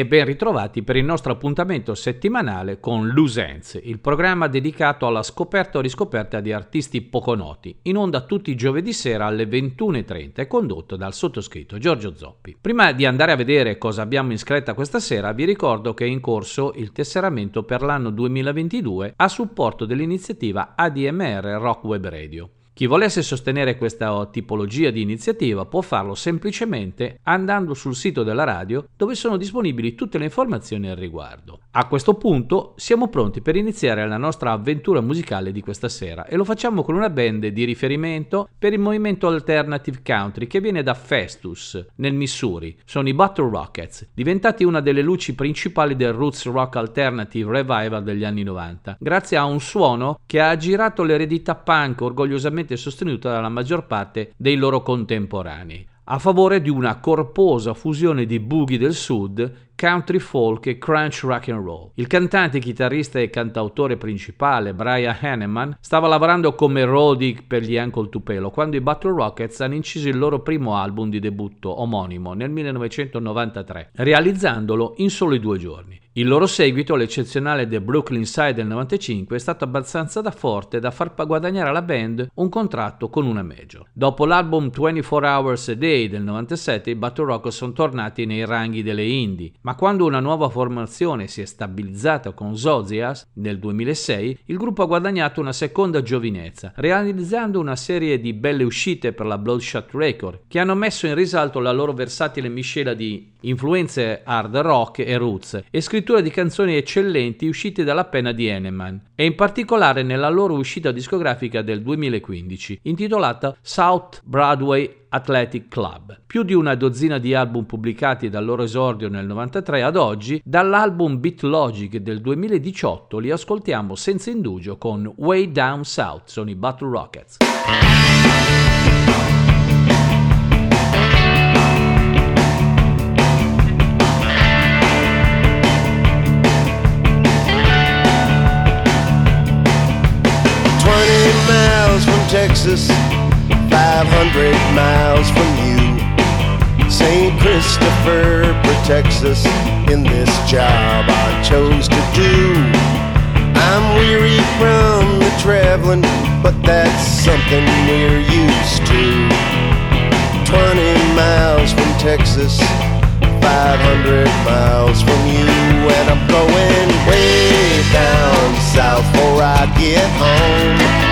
E ben ritrovati per il nostro appuntamento settimanale con Lusenze, il programma dedicato alla scoperta o riscoperta di artisti poco noti, in onda tutti i giovedì sera alle 21.30 e condotto dal sottoscritto Giorgio Zoppi. Prima di andare a vedere cosa abbiamo in scretta questa sera, vi ricordo che è in corso il tesseramento per l'anno 2022 a supporto dell'iniziativa ADMR Rock Web Radio. Chi volesse sostenere questa tipologia di iniziativa può farlo semplicemente andando sul sito della radio dove sono disponibili tutte le informazioni al riguardo. A questo punto siamo pronti per iniziare la nostra avventura musicale di questa sera e lo facciamo con una band di riferimento per il movimento alternative country che viene da Festus nel Missouri. Sono i Battle Rockets, diventati una delle luci principali del roots rock alternative revival degli anni 90, grazie a un suono che ha girato l'eredità punk orgogliosamente ampiamente sostenuta dalla maggior parte dei loro contemporanei, a favore di una corposa fusione di boogie del sud, country folk e crunch rock and roll. Il cantante, chitarrista e cantautore principale, Brian Hanneman, stava lavorando come roadie per gli Uncle Tupelo quando i Battle Rockets hanno inciso il loro primo album di debutto omonimo nel 1993, realizzandolo in soli due giorni. Il loro seguito, l'eccezionale The Brooklyn Side del 95, è stato abbastanza da forte da far guadagnare alla band un contratto con una major. Dopo l'album 24 Hours a Day del 97, i Battle Rock sono tornati nei ranghi delle indie, ma quando una nuova formazione si è stabilizzata con Zozias nel 2006, il gruppo ha guadagnato una seconda giovinezza, realizzando una serie di belle uscite per la Bloodshot Record, che hanno messo in risalto la loro versatile miscela di influenze hard rock e roots e scrittura di canzoni eccellenti uscite dalla penna di Eneman e in particolare nella loro uscita discografica del 2015 intitolata South Broadway Athletic Club. Più di una dozzina di album pubblicati dal loro esordio nel 93 ad oggi, dall'album Beat Logic del 2018 li ascoltiamo senza indugio con Way Down South, sono i Battle Rockets. Miles from Texas, 500 miles from you. St. Christopher protects us in this job I chose to do. I'm weary from the traveling, but that's something we're used to. 20 miles from Texas, 500 miles from you, and I'm going way down south before I get home.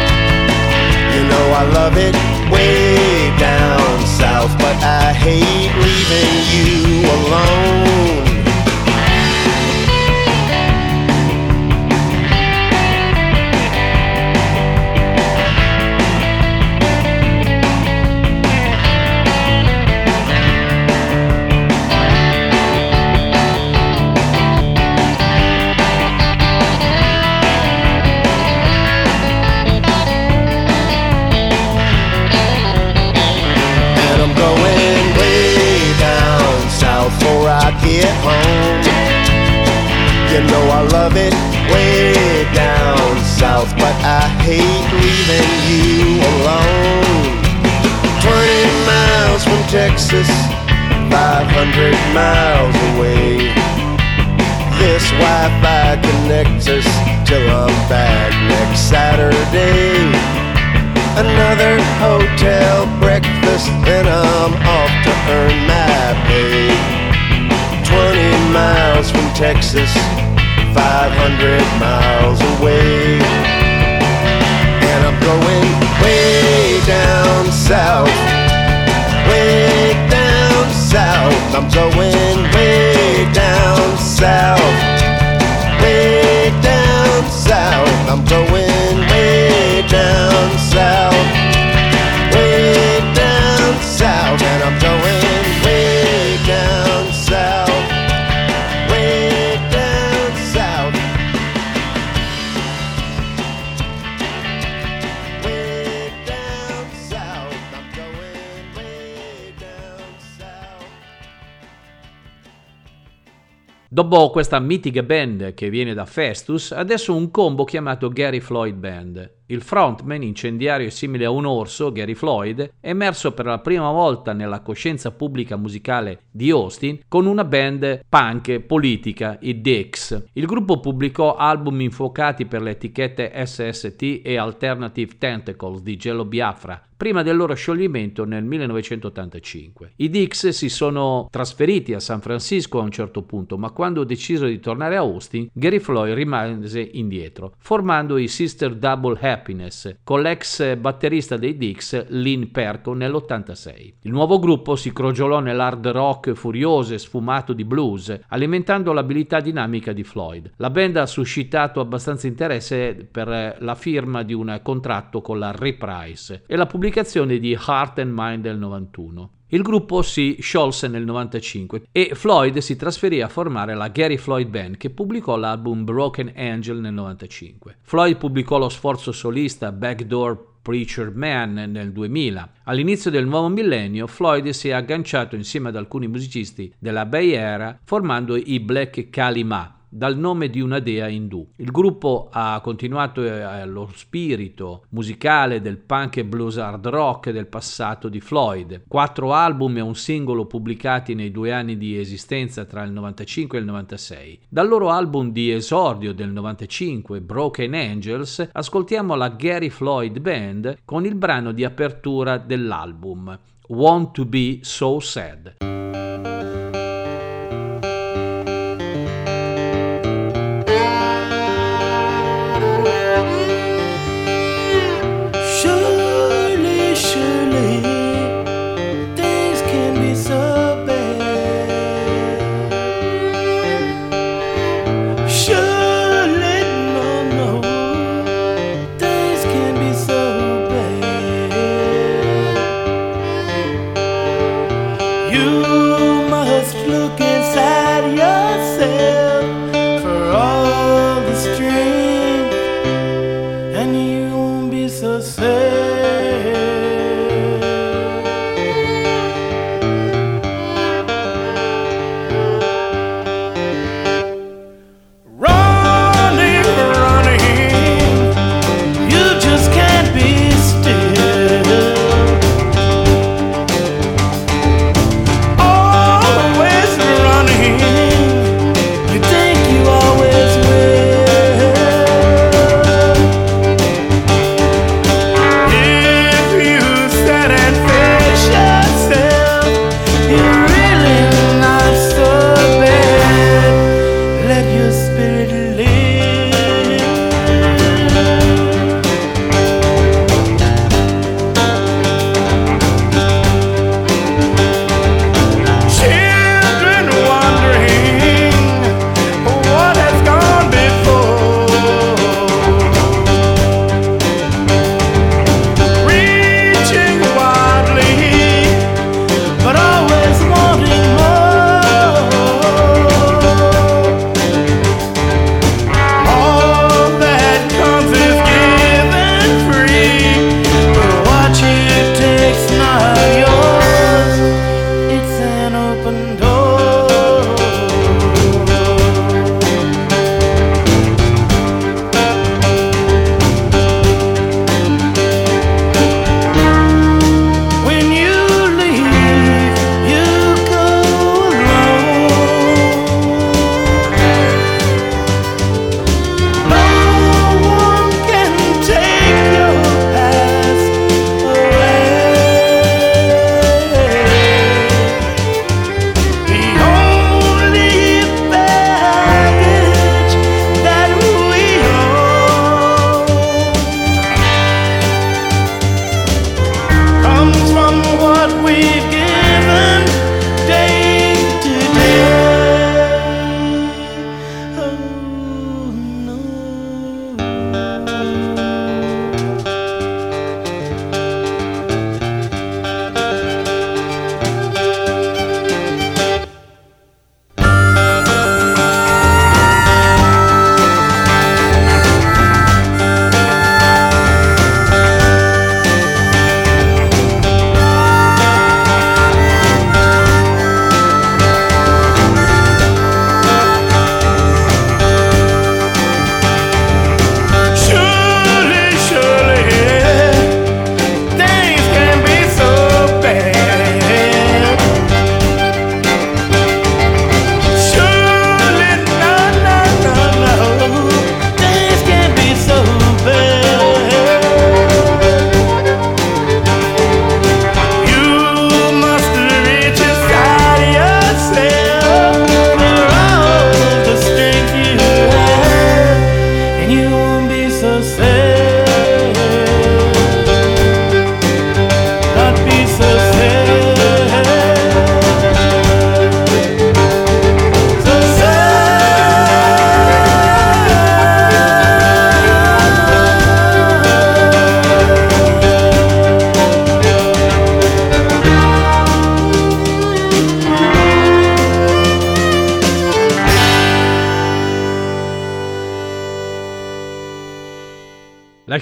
Know I love it way down south, but I hate leaving you alone. Get home. You know I love it way down south, but I hate leaving you alone. 20 miles from Texas, 500 miles away. This Wi-Fi connects us till I'm back next Saturday. Another hotel breakfast, and I'm off to earn my pay. 20 miles from Texas, 500 miles away. And I'm going way down south, way down south. I'm going way down south, way down south. I'm going way down south, Dopo questa mitica band che viene da Festus, adesso un combo chiamato Gary Floyd Band. Il frontman, incendiario e simile a un orso, Gary Floyd, è emerso per la prima volta nella coscienza pubblica musicale di Austin con una band punk politica, i Dicks. Il gruppo pubblicò album infuocati per le etichette SST e Alternative Tentacles di Jello Biafra, prima del loro scioglimento nel 1985. I Dix si sono trasferiti a San Francisco a un certo punto, ma quando deciso di tornare a Austin, Gary Floyd rimase indietro, formando i Sister Double Happiness con l'ex batterista dei Dix, Lynn Perko, nell'86. Il nuovo gruppo si crogiolò nell'hard rock furioso e sfumato di blues, alimentando l'abilità dinamica di Floyd. La band ha suscitato abbastanza interesse per la firma di un contratto con la Reprise e la pubblicazione di Heart and Mind del 91. Il gruppo si sciolse nel 95 e Floyd si trasferì a formare la Gary Floyd Band che pubblicò l'album Broken Angel nel 95. Floyd pubblicò lo sforzo solista Backdoor Preacher Man nel 2000. All'inizio del nuovo millennio, Floyd si è agganciato insieme ad alcuni musicisti della Bay Area formando i Black Kalima, dal nome di una dea indù. Il gruppo ha continuato eh, lo spirito musicale del punk e blues hard rock del passato di Floyd. Quattro album e un singolo pubblicati nei due anni di esistenza tra il 95 e il 96. Dal loro album di esordio del 95, Broken Angels, ascoltiamo la Gary Floyd Band con il brano di apertura dell'album Want to Be So Sad.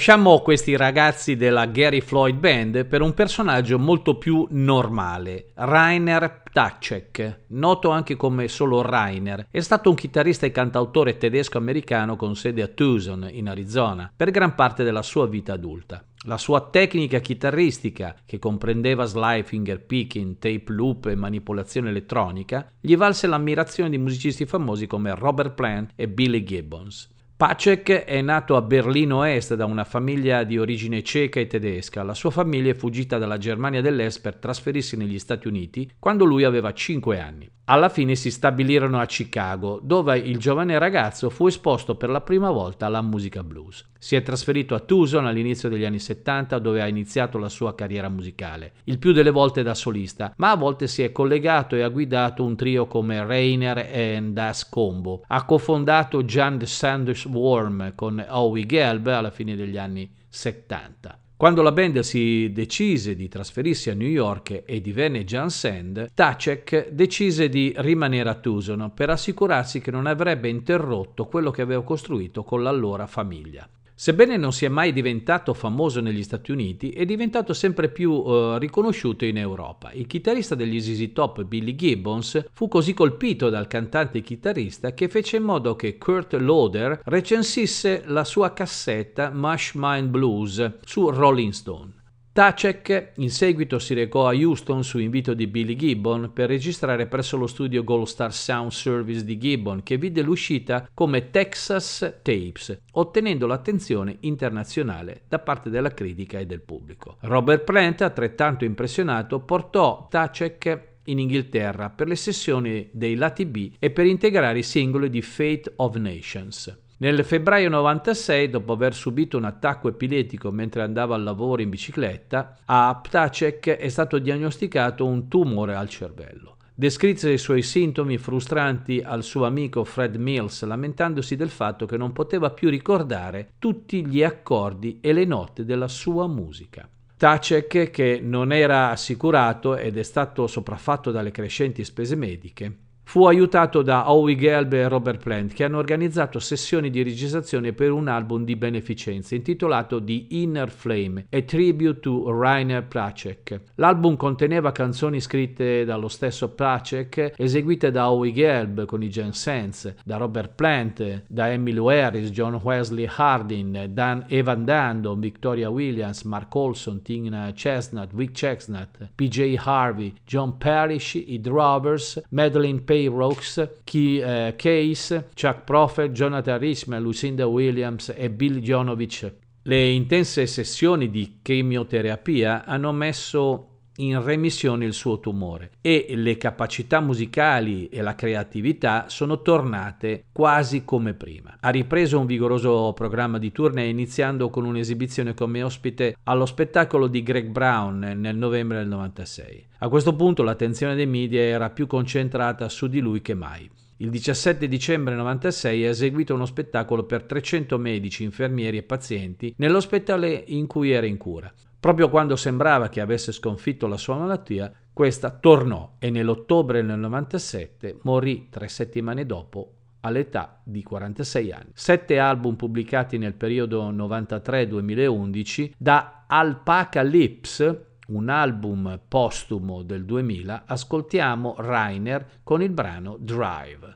Lasciamo questi ragazzi della Gary Floyd Band per un personaggio molto più normale, Rainer Ptacek, noto anche come solo Rainer, è stato un chitarrista e cantautore tedesco-americano con sede a Tucson, in Arizona, per gran parte della sua vita adulta. La sua tecnica chitarristica, che comprendeva slide, finger picking, tape loop e manipolazione elettronica, gli valse l'ammirazione di musicisti famosi come Robert Plant e Billy Gibbons. Pacek è nato a Berlino Est da una famiglia di origine ceca e tedesca. La sua famiglia è fuggita dalla Germania dell'Est per trasferirsi negli Stati Uniti quando lui aveva 5 anni. Alla fine si stabilirono a Chicago, dove il giovane ragazzo fu esposto per la prima volta alla musica blues. Si è trasferito a Tucson all'inizio degli anni 70 dove ha iniziato la sua carriera musicale, il più delle volte da solista, ma a volte si è collegato e ha guidato un trio come Rainer e Das Combo. Ha cofondato Jan Sanders Worm con Howie Gelb alla fine degli anni 70. Quando la band si decise di trasferirsi a New York e divenne Jan Sand, Tacek decise di rimanere a Tucson per assicurarsi che non avrebbe interrotto quello che aveva costruito con l'allora famiglia. Sebbene non sia mai diventato famoso negli Stati Uniti, è diventato sempre più uh, riconosciuto in Europa. Il chitarrista degli ZZ Top Billy Gibbons fu così colpito dal cantante chitarrista che fece in modo che Kurt Loder recensisse la sua cassetta Mush Mind Blues su Rolling Stone. Tacek in seguito si recò a Houston su invito di Billy Gibbon per registrare presso lo studio Gold Star Sound Service di Gibbon che vide l'uscita come Texas Tapes, ottenendo l'attenzione internazionale da parte della critica e del pubblico. Robert Plant, altrettanto impressionato, portò Tacek in Inghilterra per le sessioni dei lati B e per integrare i singoli di Fate of Nations. Nel febbraio 96, dopo aver subito un attacco epiletico mentre andava al lavoro in bicicletta, a Ptacek è stato diagnosticato un tumore al cervello. Descrisse i suoi sintomi frustranti al suo amico Fred Mills, lamentandosi del fatto che non poteva più ricordare tutti gli accordi e le note della sua musica. Tacek, che non era assicurato ed è stato sopraffatto dalle crescenti spese mediche, Fu aiutato da Howie Gelb e Robert Plant che hanno organizzato sessioni di registrazione per un album di beneficenza intitolato The Inner Flame, a tribute to Rainer Placek. L'album conteneva canzoni scritte dallo stesso Placek, eseguite da Howie Gelb con i Gen Sense, da Robert Plant, da Emily Harris, John Wesley Hardin, Dan Evan Dando, Victoria Williams, Mark Olson, Tina Chestnut, Vic Chestnut, PJ Harvey, John Parrish, i Drovers, Madeline Payne Ray Rocks, Key eh, Case, Chuck Prophet, Jonathan Richman, Lucinda Williams e Bill Jonovich. Le intense sessioni di chemioterapia hanno messo in remissione il suo tumore e le capacità musicali e la creatività sono tornate quasi come prima. Ha ripreso un vigoroso programma di tournée iniziando con un'esibizione come ospite allo spettacolo di Greg Brown nel novembre del 96. A questo punto l'attenzione dei media era più concentrata su di lui che mai. Il 17 dicembre 96 ha eseguito uno spettacolo per 300 medici, infermieri e pazienti nell'ospedale in cui era in cura. Proprio quando sembrava che avesse sconfitto la sua malattia, questa tornò e nell'ottobre del 97 morì tre settimane dopo all'età di 46 anni. Sette album pubblicati nel periodo 93-2011 da Alpaca Lips, un album postumo del 2000, ascoltiamo Rainer con il brano Drive.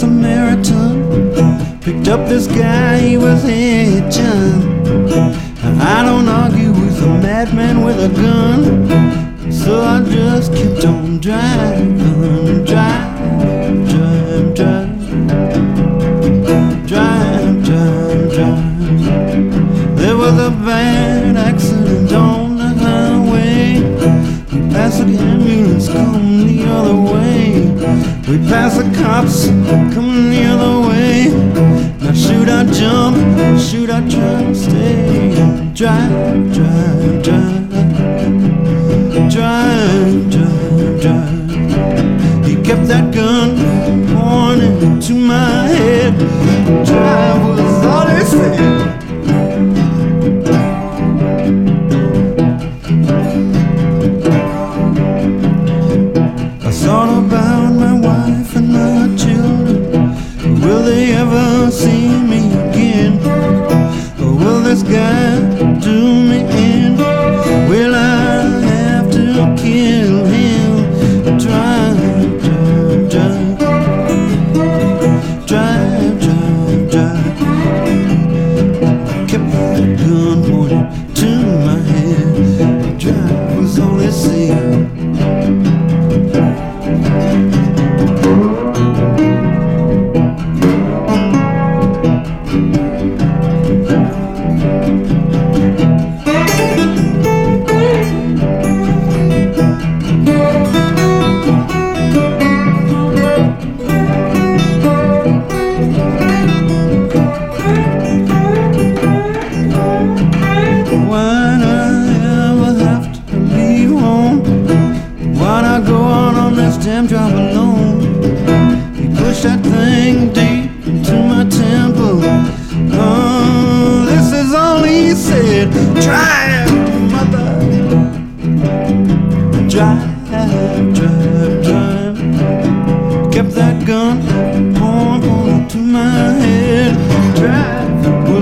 Samaritan picked up this guy, he was hitching. I don't argue with a madman with a gun. So I just kept on driving, drive, drive, drive, drive, drive. There was a bad accident on the highway. We passed the ambulance coming the other way. We pass the cops coming the other way. Now should I jump? Should I try stay? Drive, drive, drive, drive, drive, drive. He kept that gun pointing to my head. Drive was all he said. see me again? Or will this guy?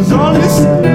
Drive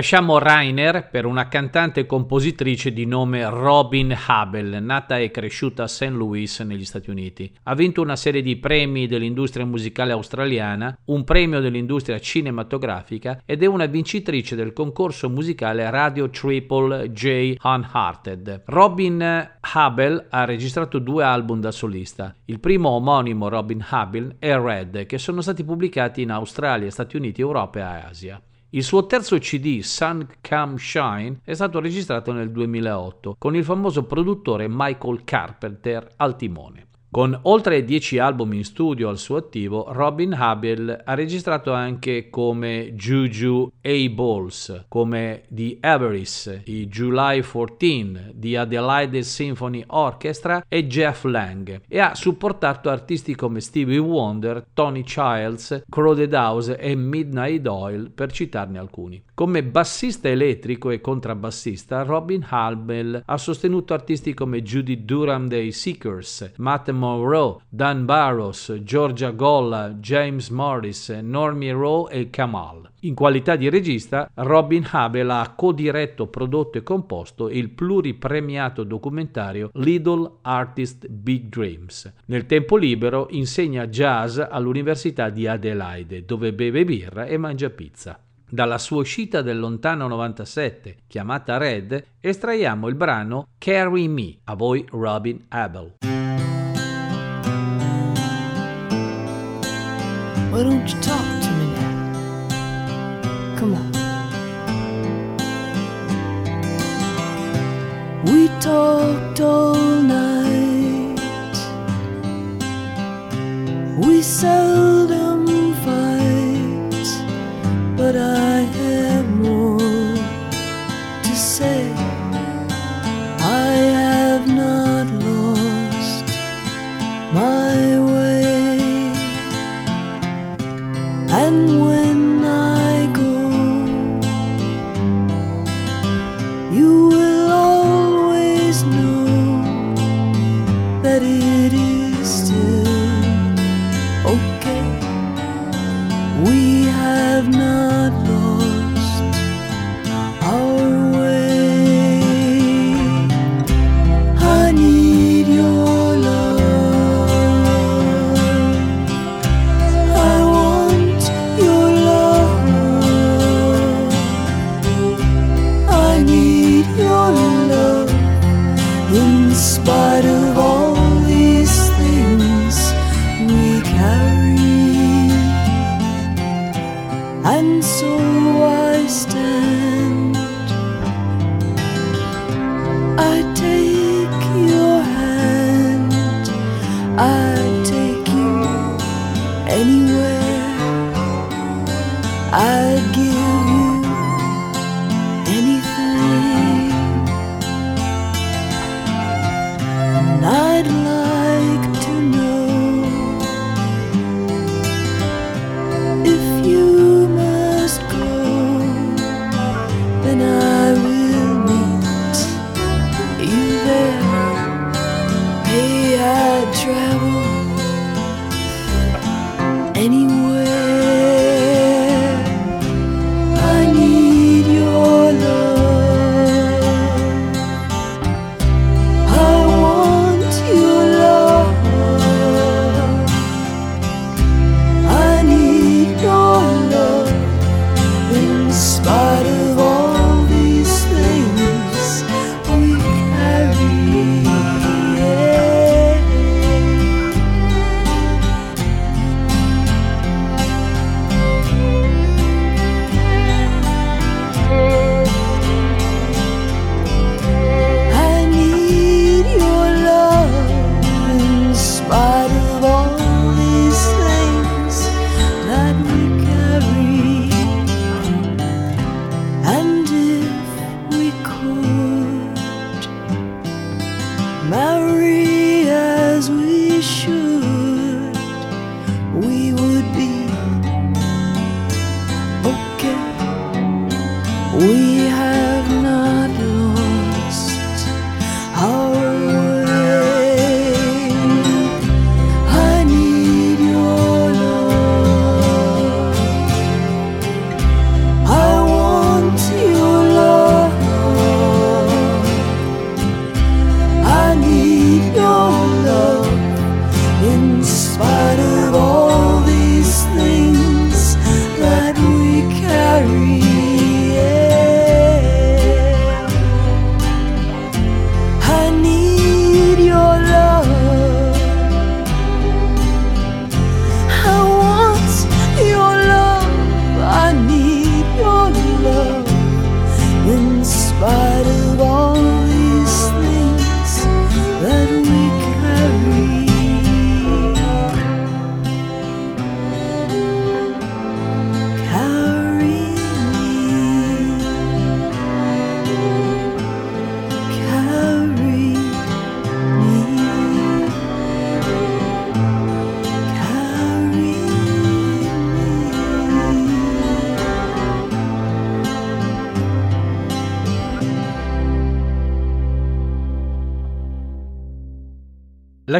Lasciamo Rainer per una cantante e compositrice di nome Robin Habel, nata e cresciuta a St. Louis negli Stati Uniti. Ha vinto una serie di premi dell'industria musicale australiana, un premio dell'industria cinematografica ed è una vincitrice del concorso musicale Radio Triple J Unhearted. Robin Habel ha registrato due album da solista. Il primo omonimo Robin Habel è Red, che sono stati pubblicati in Australia, Stati Uniti, Europa e Asia. Il suo terzo CD, Sun Come Shine, è stato registrato nel 2008 con il famoso produttore Michael Carpenter al timone. Con oltre 10 album in studio al suo attivo, Robin Habel ha registrato anche come Juju A-Balls, come The Everest, i July 14, The Adelaide Symphony Orchestra e Jeff Lang e ha supportato artisti come Stevie Wonder, Tony Childs, Crowded House e Midnight Oil per citarne alcuni. Come bassista elettrico e contrabbassista, Robin Habel ha sostenuto artisti come Judy Durham dei Seekers, Matt Monroe, Dan Barrows, Georgia Golla, James Morris, Normie Rowe e Kamal. In qualità di regista, Robin Habel ha codiretto, prodotto e composto il pluripremiato documentario Little Artist Big Dreams. Nel tempo libero insegna jazz all'Università di Adelaide, dove beve birra e mangia pizza. Dalla sua uscita del lontano 97, chiamata Red, estraiamo il brano Carry Me, a voi Robin Abel. Why don't you talk to me now? Come on. We talked all night. We seldom but I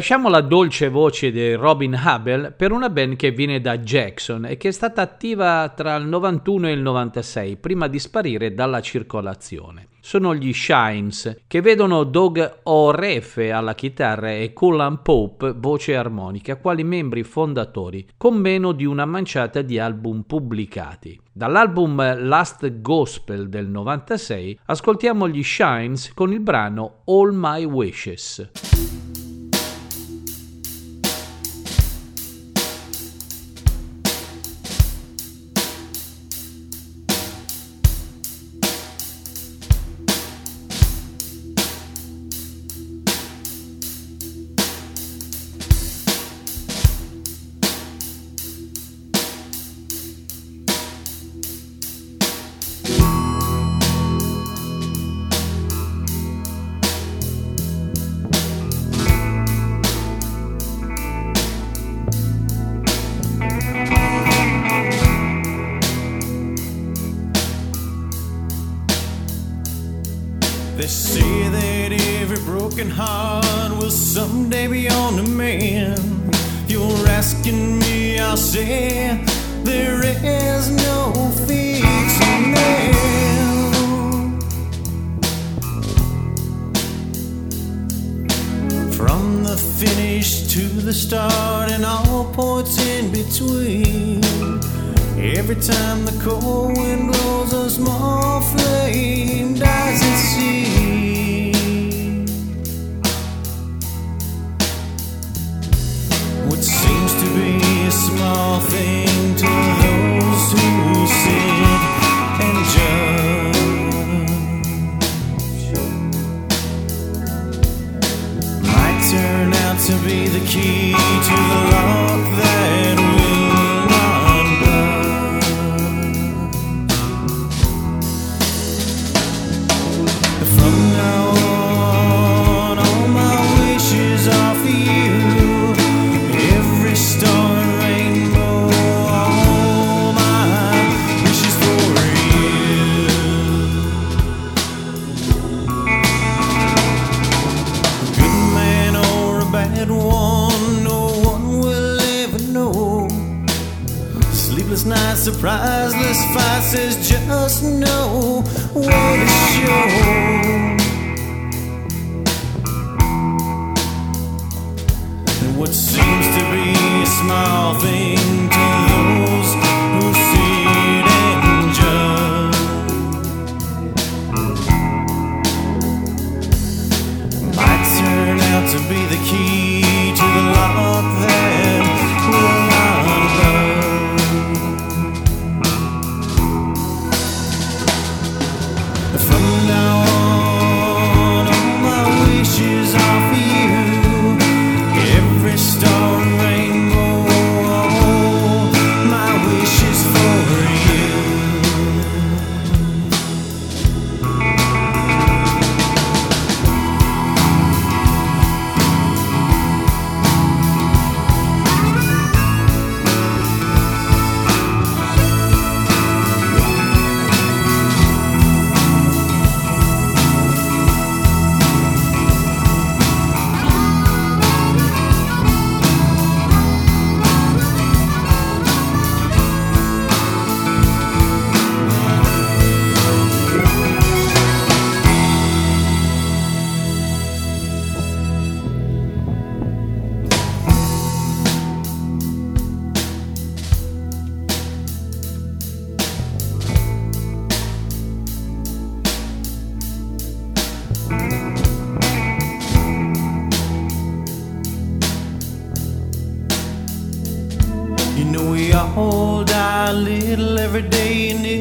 Lasciamo la dolce voce di Robin Hubble per una band che viene da Jackson e che è stata attiva tra il 91 e il 96, prima di sparire dalla circolazione. Sono gli Shines, che vedono Doug O'Refe alla chitarra e Cullen Pope, voce armonica, quali membri fondatori, con meno di una manciata di album pubblicati. Dall'album Last Gospel del 96 ascoltiamo gli Shines con il brano All My Wishes.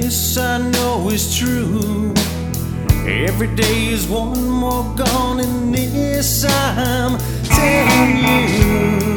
this I know is true. Every day is one more gone, and this I'm telling you.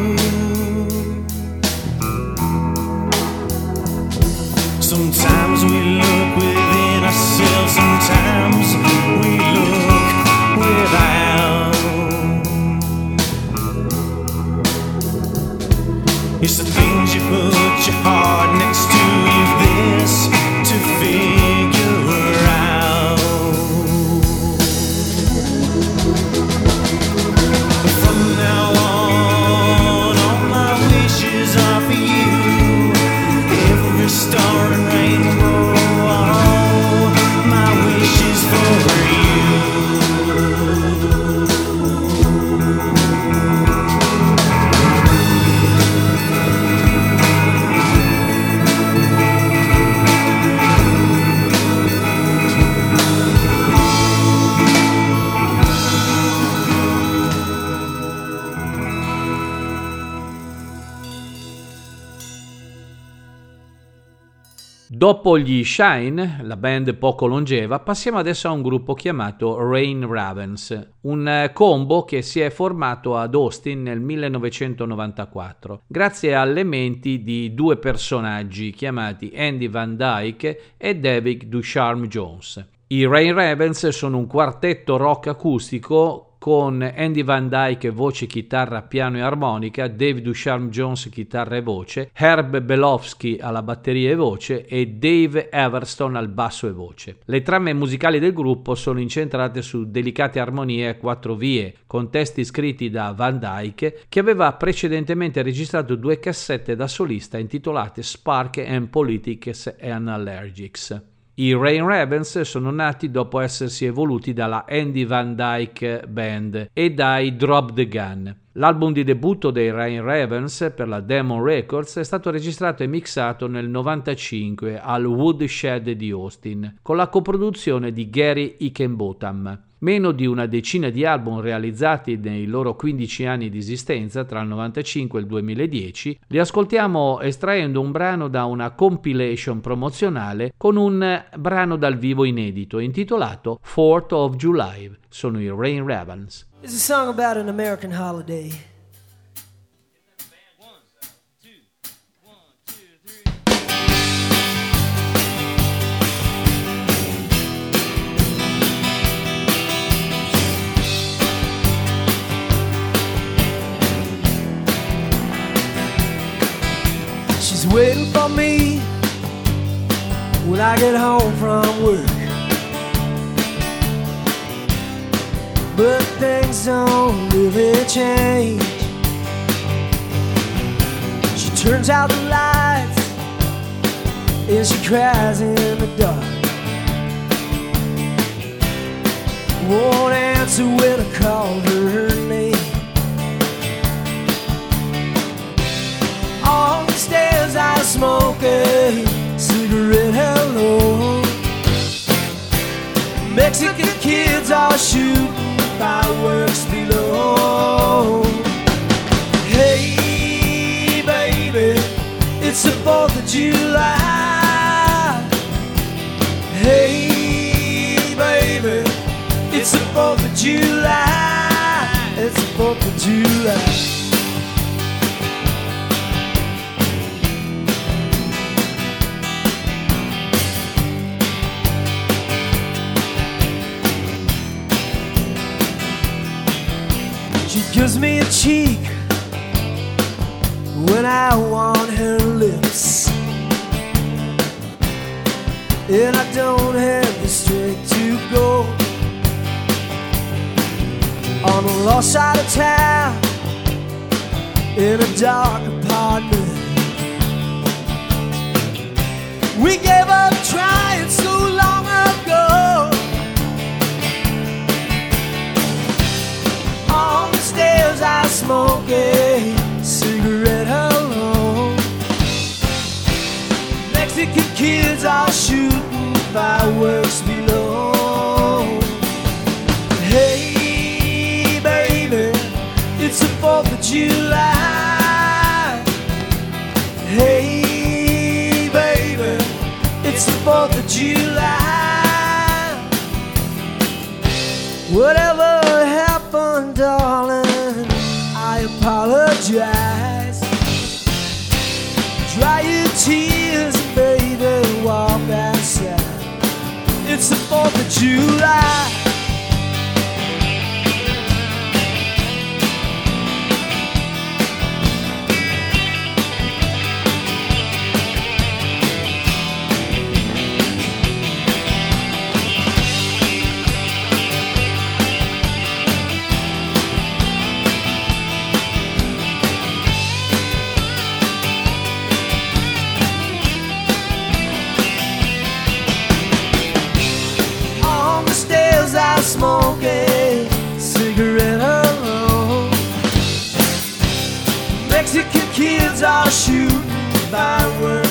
Dopo gli Shine, la band poco longeva, passiamo adesso a un gruppo chiamato Rain Ravens, un eh, combo che si è formato ad Austin nel 1994, grazie alle menti di due personaggi chiamati Andy Van Dyke e David Ducharme Jones. I Rain Ravens sono un quartetto rock acustico con Andy Van Dyke voce, chitarra, piano e armonica, Dave Ducharme Jones chitarra e voce, Herb Belowski alla batteria e voce e Dave Everstone al basso e voce. Le trame musicali del gruppo sono incentrate su delicate armonie a quattro vie, con testi scritti da Van Dyke, che aveva precedentemente registrato due cassette da solista intitolate Spark and Politics and Allergics. I Rain Ravens sono nati dopo essersi evoluti dalla Andy Van Dyke Band e dai Drop the Gun. L'album di debutto dei Rain Ravens per la Demon Records è stato registrato e mixato nel 1995 al Woodshed di Austin, con la coproduzione di Gary Hickenbotham. Meno di una decina di album realizzati nei loro 15 anni di esistenza, tra il 1995 e il 2010, li ascoltiamo estraendo un brano da una compilation promozionale con un brano dal vivo inedito intitolato 4th of July. Sono i Rain Ravens. It's a song about an American holiday. She's waiting for me when I get home from work. But things don't really change. She turns out the lights and she cries in the dark. Won't answer when I call her name. Mexican kids are shooting fireworks below. Hey, baby, it's the 4th of July. Hey, baby, it's the 4th of July. It's the 4th of July. Gives me a cheek when I want her lips. And I don't have the strength to go on the lost side of town in a dark apartment. We gave up trying smoke a cigarette alone. Mexican kids are shooting fireworks below. Hey, baby, it's the 4th of July. Hey, baby, it's the 4th of July. Whatever 4th of July. I'll shoot my word.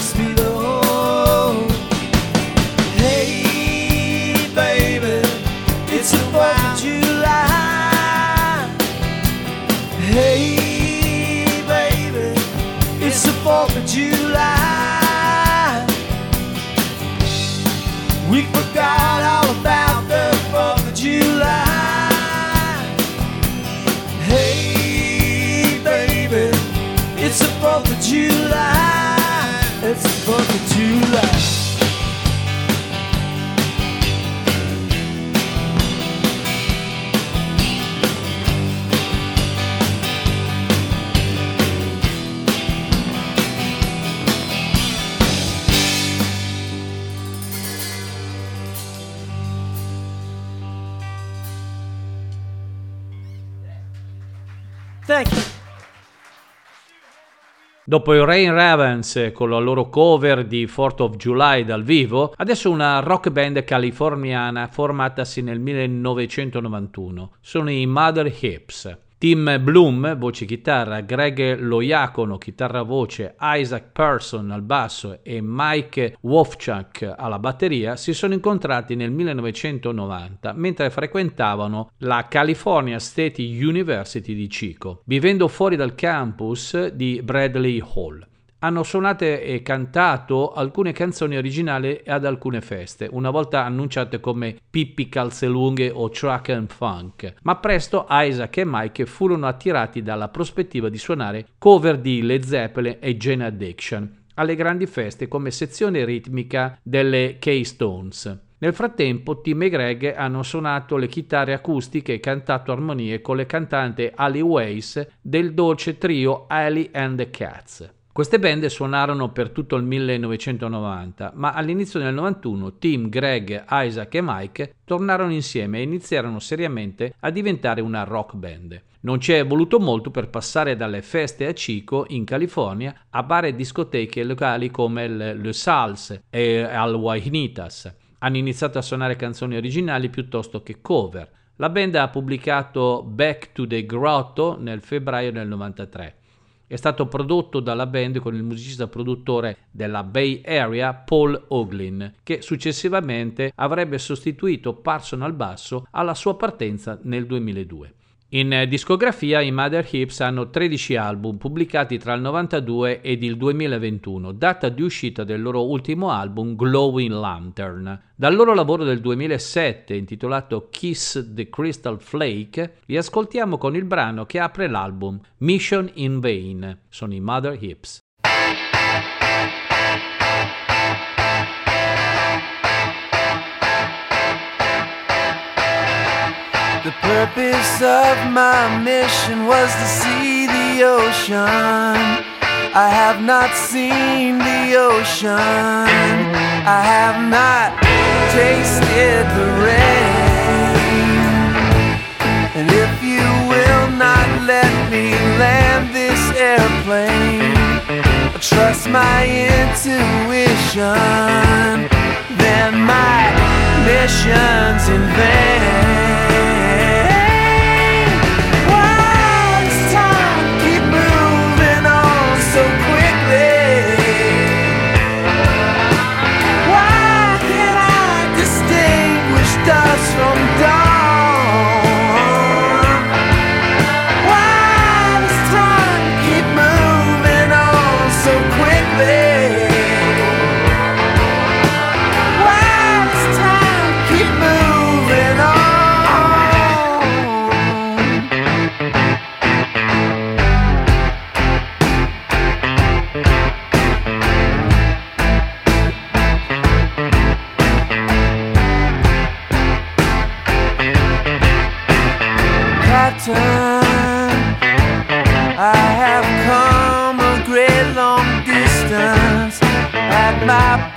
Dopo i Rain Ravens con la loro cover di 4th of July dal vivo, adesso una rock band californiana formatasi nel 1991. Sono i Mother Hips. Tim Bloom, voce chitarra, Greg Loiacono, chitarra voce, Isaac Person al basso e Mike Wofchak alla batteria si sono incontrati nel 1990 mentre frequentavano la California State University di Chico, vivendo fuori dal campus di Bradley Hall hanno suonato e cantato alcune canzoni originali ad alcune feste, una volta annunciate come Pippi Calzelunghe o Truck and Funk, ma presto Isaac e Mike furono attirati dalla prospettiva di suonare cover di Led Zeppelin e Jane Addiction alle grandi feste come sezione ritmica delle K-Stones. Nel frattempo Tim e Greg hanno suonato le chitarre acustiche e cantato armonie con le cantanti Ali Weiss del dolce trio Ali and the Cats. Queste band suonarono per tutto il 1990, ma all'inizio del 91 Tim, Greg, Isaac e Mike tornarono insieme e iniziarono seriamente a diventare una rock band. Non ci è voluto molto per passare dalle feste a Chico in California a bar e discoteche locali come il Le Sals e al Wainitas. Hanno iniziato a suonare canzoni originali piuttosto che cover. La band ha pubblicato Back to the Grotto nel febbraio del 93. È stato prodotto dalla band con il musicista produttore della Bay Area Paul Oglin, che successivamente avrebbe sostituito Parson al basso alla sua partenza nel 2002. In discografia i Mother Hips hanno 13 album pubblicati tra il 92 ed il 2021, data di uscita del loro ultimo album Glowing Lantern. Dal loro lavoro del 2007 intitolato Kiss the Crystal Flake li ascoltiamo con il brano che apre l'album Mission in Vain. Sono i Mother Hips. The purpose of my mission was to see the ocean. I have not seen the ocean. I have not tasted the rain. And if you will not let me land this airplane, trust my intuition, then my mission's in vain.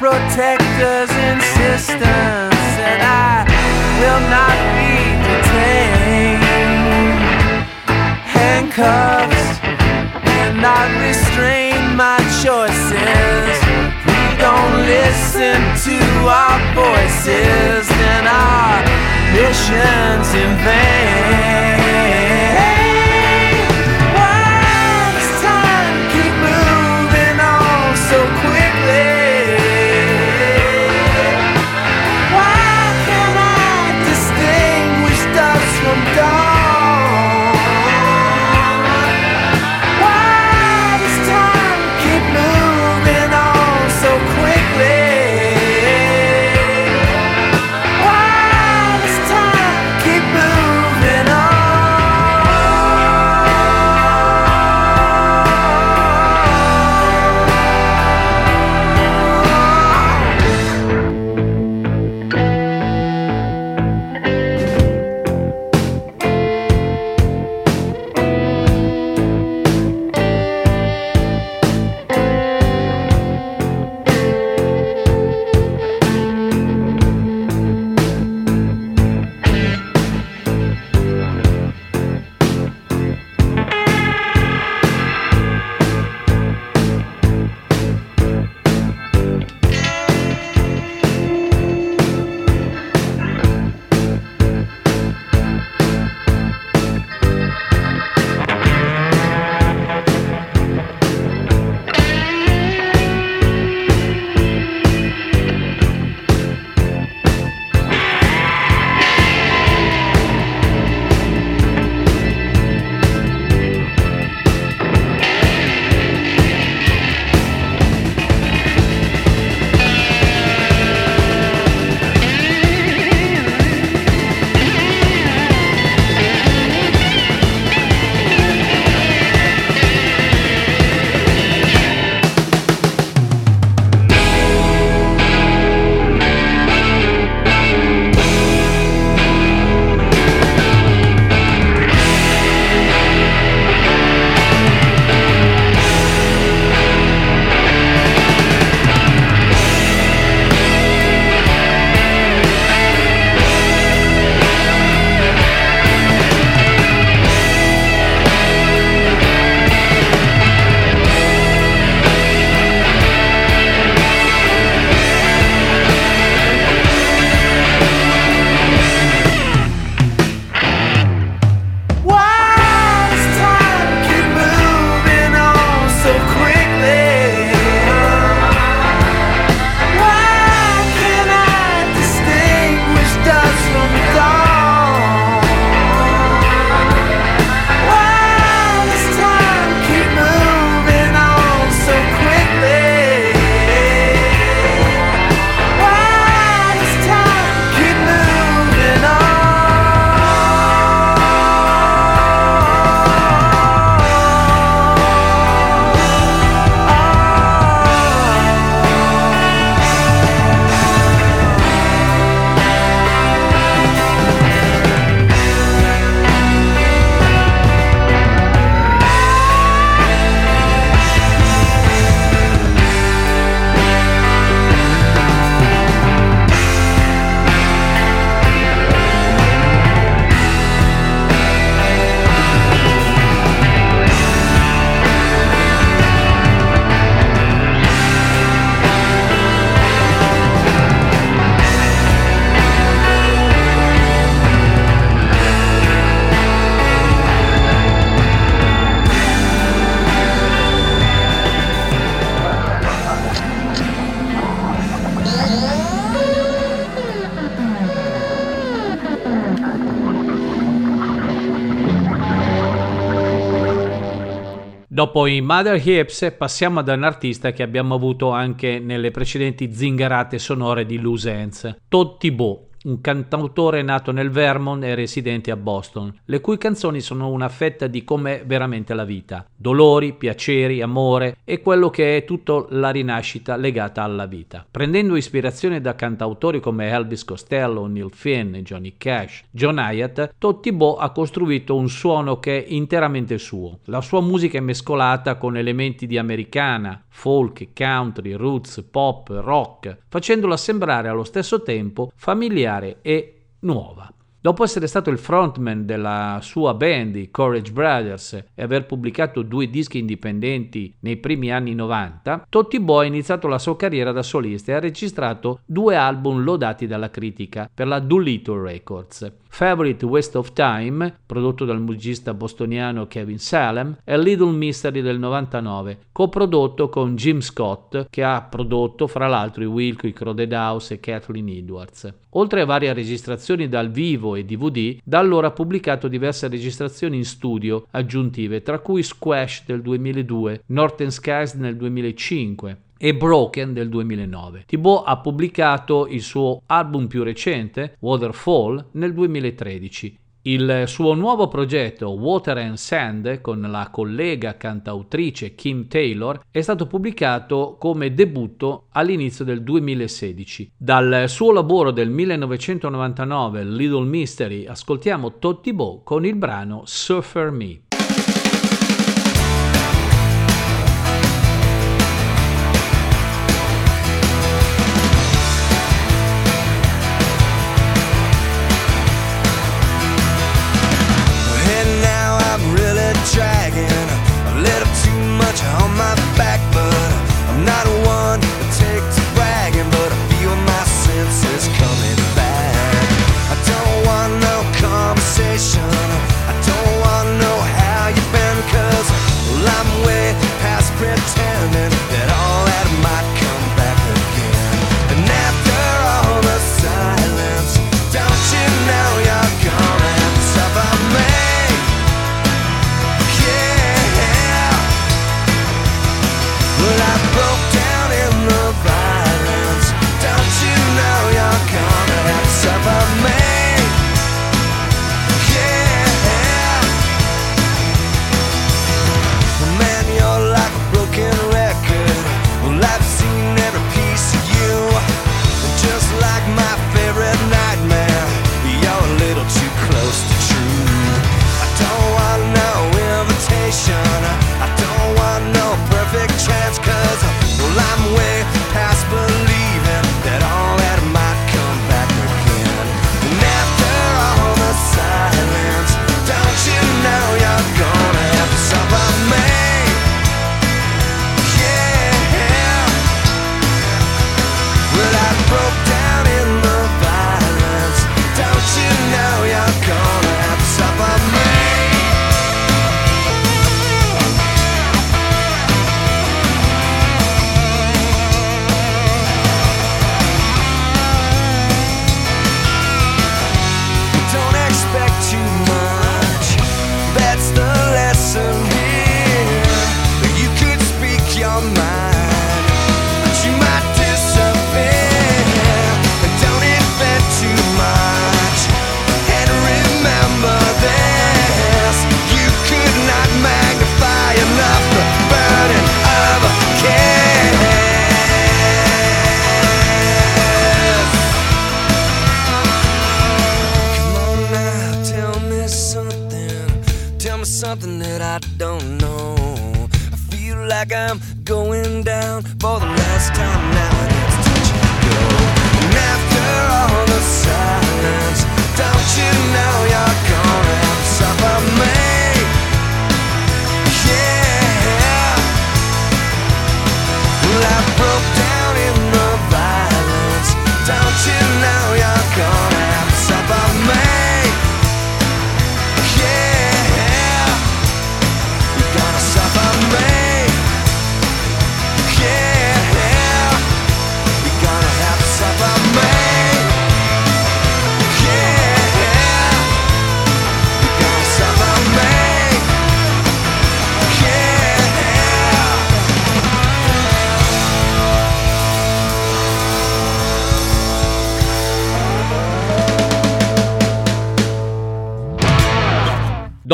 Protector's insistence, and I will not be detained. Handcuffs and not restrain my choices. We don't listen to our voices, then our mission's in vain. Dopo i Mother Hips passiamo ad un artista che abbiamo avuto anche nelle precedenti zingarate sonore di Loose Totti Bo un cantautore nato nel Vermont e residente a Boston, le cui canzoni sono una fetta di com'è veramente la vita, dolori, piaceri, amore e quello che è tutta la rinascita legata alla vita. Prendendo ispirazione da cantautori come Elvis Costello, Neil Finn, Johnny Cash, John Hyatt, Totti Bo ha costruito un suono che è interamente suo. La sua musica è mescolata con elementi di americana, folk, country, roots, pop, rock, facendola sembrare allo stesso tempo familiare familiare e nuova. Dopo essere stato il frontman della sua band, i Courage Brothers, e aver pubblicato due dischi indipendenti nei primi anni 90, Totti Boy ha iniziato la sua carriera da solista e ha registrato due album lodati dalla critica per la Doolittle Records. Favorite Waste of Time, prodotto dal musicista bostoniano Kevin Salem, e Little Mystery del 99, coprodotto con Jim Scott, che ha prodotto fra l'altro i Wilco, i Crowded House e Kathleen Edwards. Oltre a varie registrazioni dal vivo e DVD, da allora ha pubblicato diverse registrazioni in studio aggiuntive, tra cui Squash del 2002, Northern Skies nel 2005, e Broken del 2009. Thibaut ha pubblicato il suo album più recente, Waterfall, nel 2013. Il suo nuovo progetto Water and Sand con la collega cantautrice Kim Taylor è stato pubblicato come debutto all'inizio del 2016. Dal suo lavoro del 1999 Little Mystery ascoltiamo Totti Bo con il brano Surfer Me.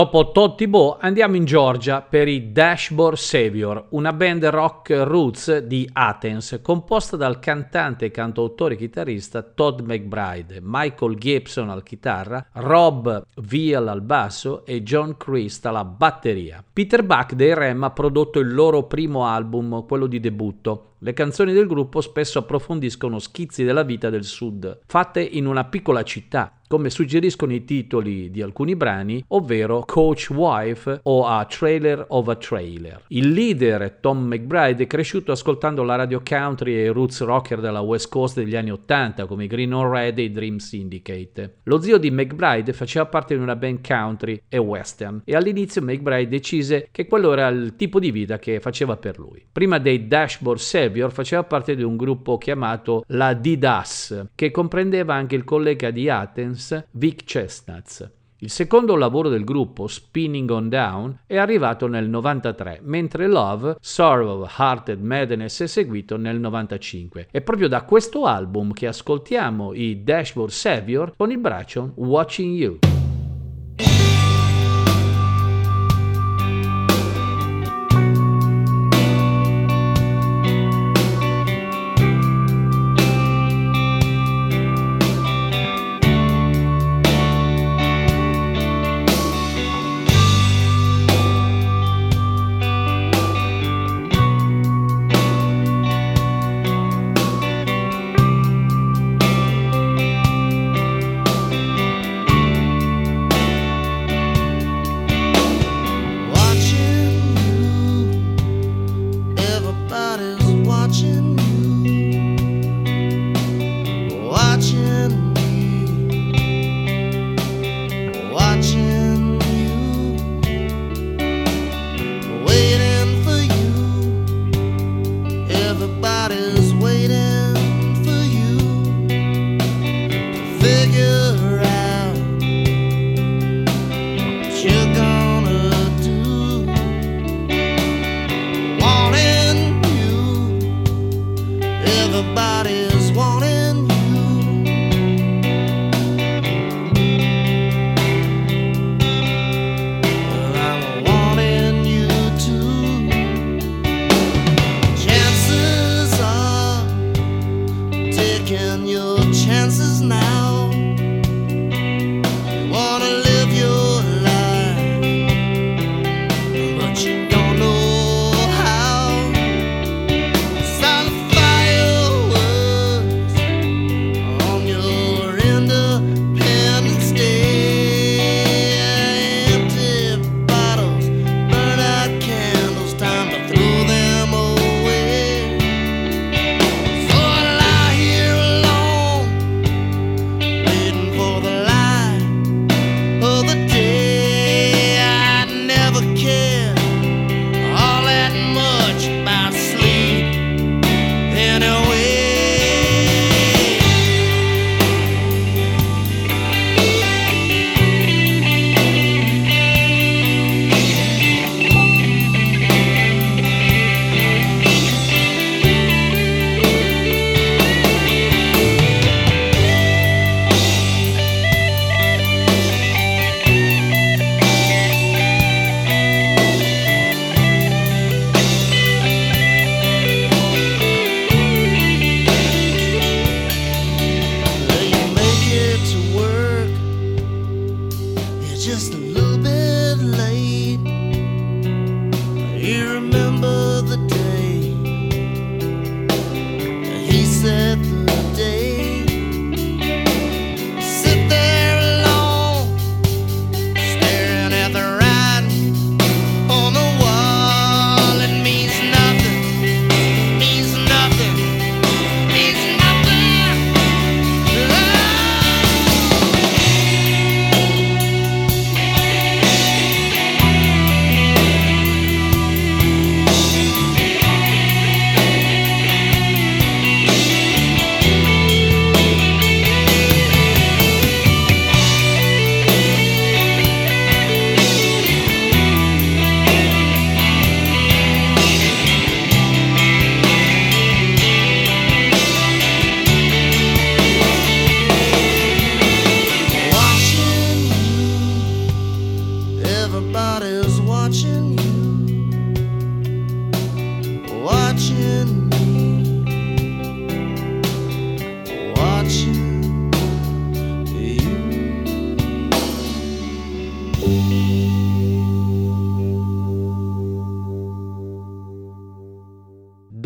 Dopo Todd Thibault andiamo in Georgia per i Dashboard Savior, una band rock roots di Athens composta dal cantante, cantautore e chitarrista Todd McBride, Michael Gibson al chitarra, Rob Veal al basso e John Christ alla batteria. Peter Buck dei Rem ha prodotto il loro primo album, quello di debutto, le canzoni del gruppo spesso approfondiscono schizzi della vita del sud, fatte in una piccola città, come suggeriscono i titoli di alcuni brani, ovvero Coach Wife o A Trailer of a Trailer. Il leader Tom McBride è cresciuto ascoltando la radio country e roots rocker della West Coast degli anni 80 come Green on Red e i Dream Syndicate. Lo zio di McBride faceva parte di una band country e western e all'inizio McBride decise che quello era il tipo di vita che faceva per lui. Prima dei Dashboard 7 Savior faceva parte di un gruppo chiamato la Didas, che comprendeva anche il collega di Athens, Vic Chestnuts. Il secondo lavoro del gruppo, Spinning on Down, è arrivato nel 93, mentre Love, Sorrow, Hearted Madness è seguito nel 95. È proprio da questo album che ascoltiamo i Dashboard Savior con il braccio Watching You.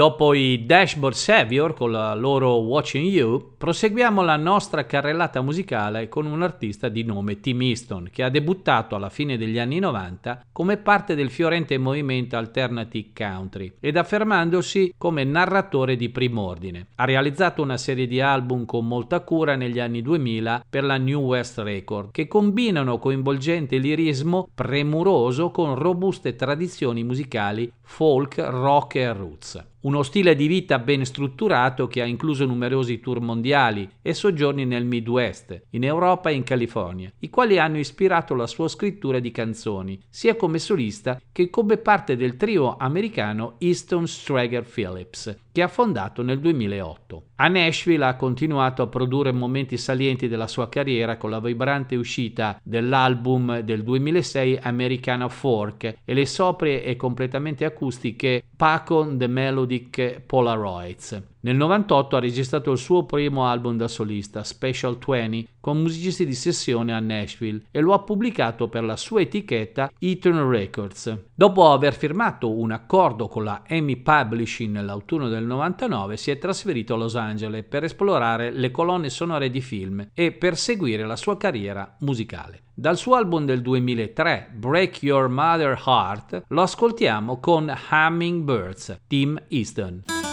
Dopo i Dashboard Savior con la loro Watching You, proseguiamo la nostra carrellata musicale con un artista di nome Tim Easton, che ha debuttato alla fine degli anni 90 come parte del fiorente movimento Alternative Country ed affermandosi come narratore di prim'ordine. Ha realizzato una serie di album con molta cura negli anni 2000 per la New West Record, che combinano coinvolgente lirismo premuroso con robuste tradizioni musicali folk, rock e roots. Uno stile di vita ben strutturato che ha incluso numerosi tour mondiali e soggiorni nel Midwest, in Europa e in California, i quali hanno ispirato la sua scrittura di canzoni, sia come solista che come parte del trio americano Easton Strager Phillips, che ha fondato nel 2008. A Nashville ha continuato a produrre momenti salienti della sua carriera con la vibrante uscita dell'album del 2006 Americana Fork e le soprie e completamente acustiche Pacon The Melodic Polaroids. Nel 98 ha registrato il suo primo album da solista, Special 20, con musicisti di sessione a Nashville e lo ha pubblicato per la sua etichetta Eaton Records. Dopo aver firmato un accordo con la EMI Publishing nell'autunno del 99, si è trasferito a Los Angeles per esplorare le colonne sonore di film e per seguire la sua carriera musicale. Dal suo album del 2003, Break Your Mother Heart, lo ascoltiamo con Hummingbirds, Tim Easton.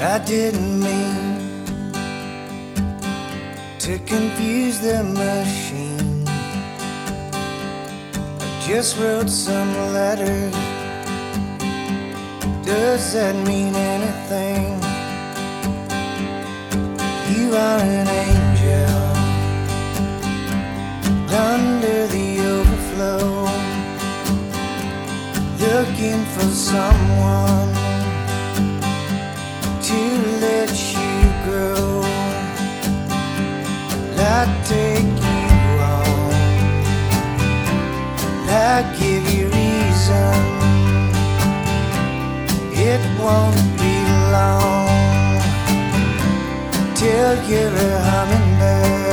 I didn't mean to confuse the machine. I just wrote some letters. Does that mean anything? You are an angel under the overflow, looking for someone to let you grow. I take you. I give you reason. It won't be long till you're a hummingbird.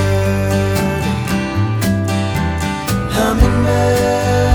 Hummingbird.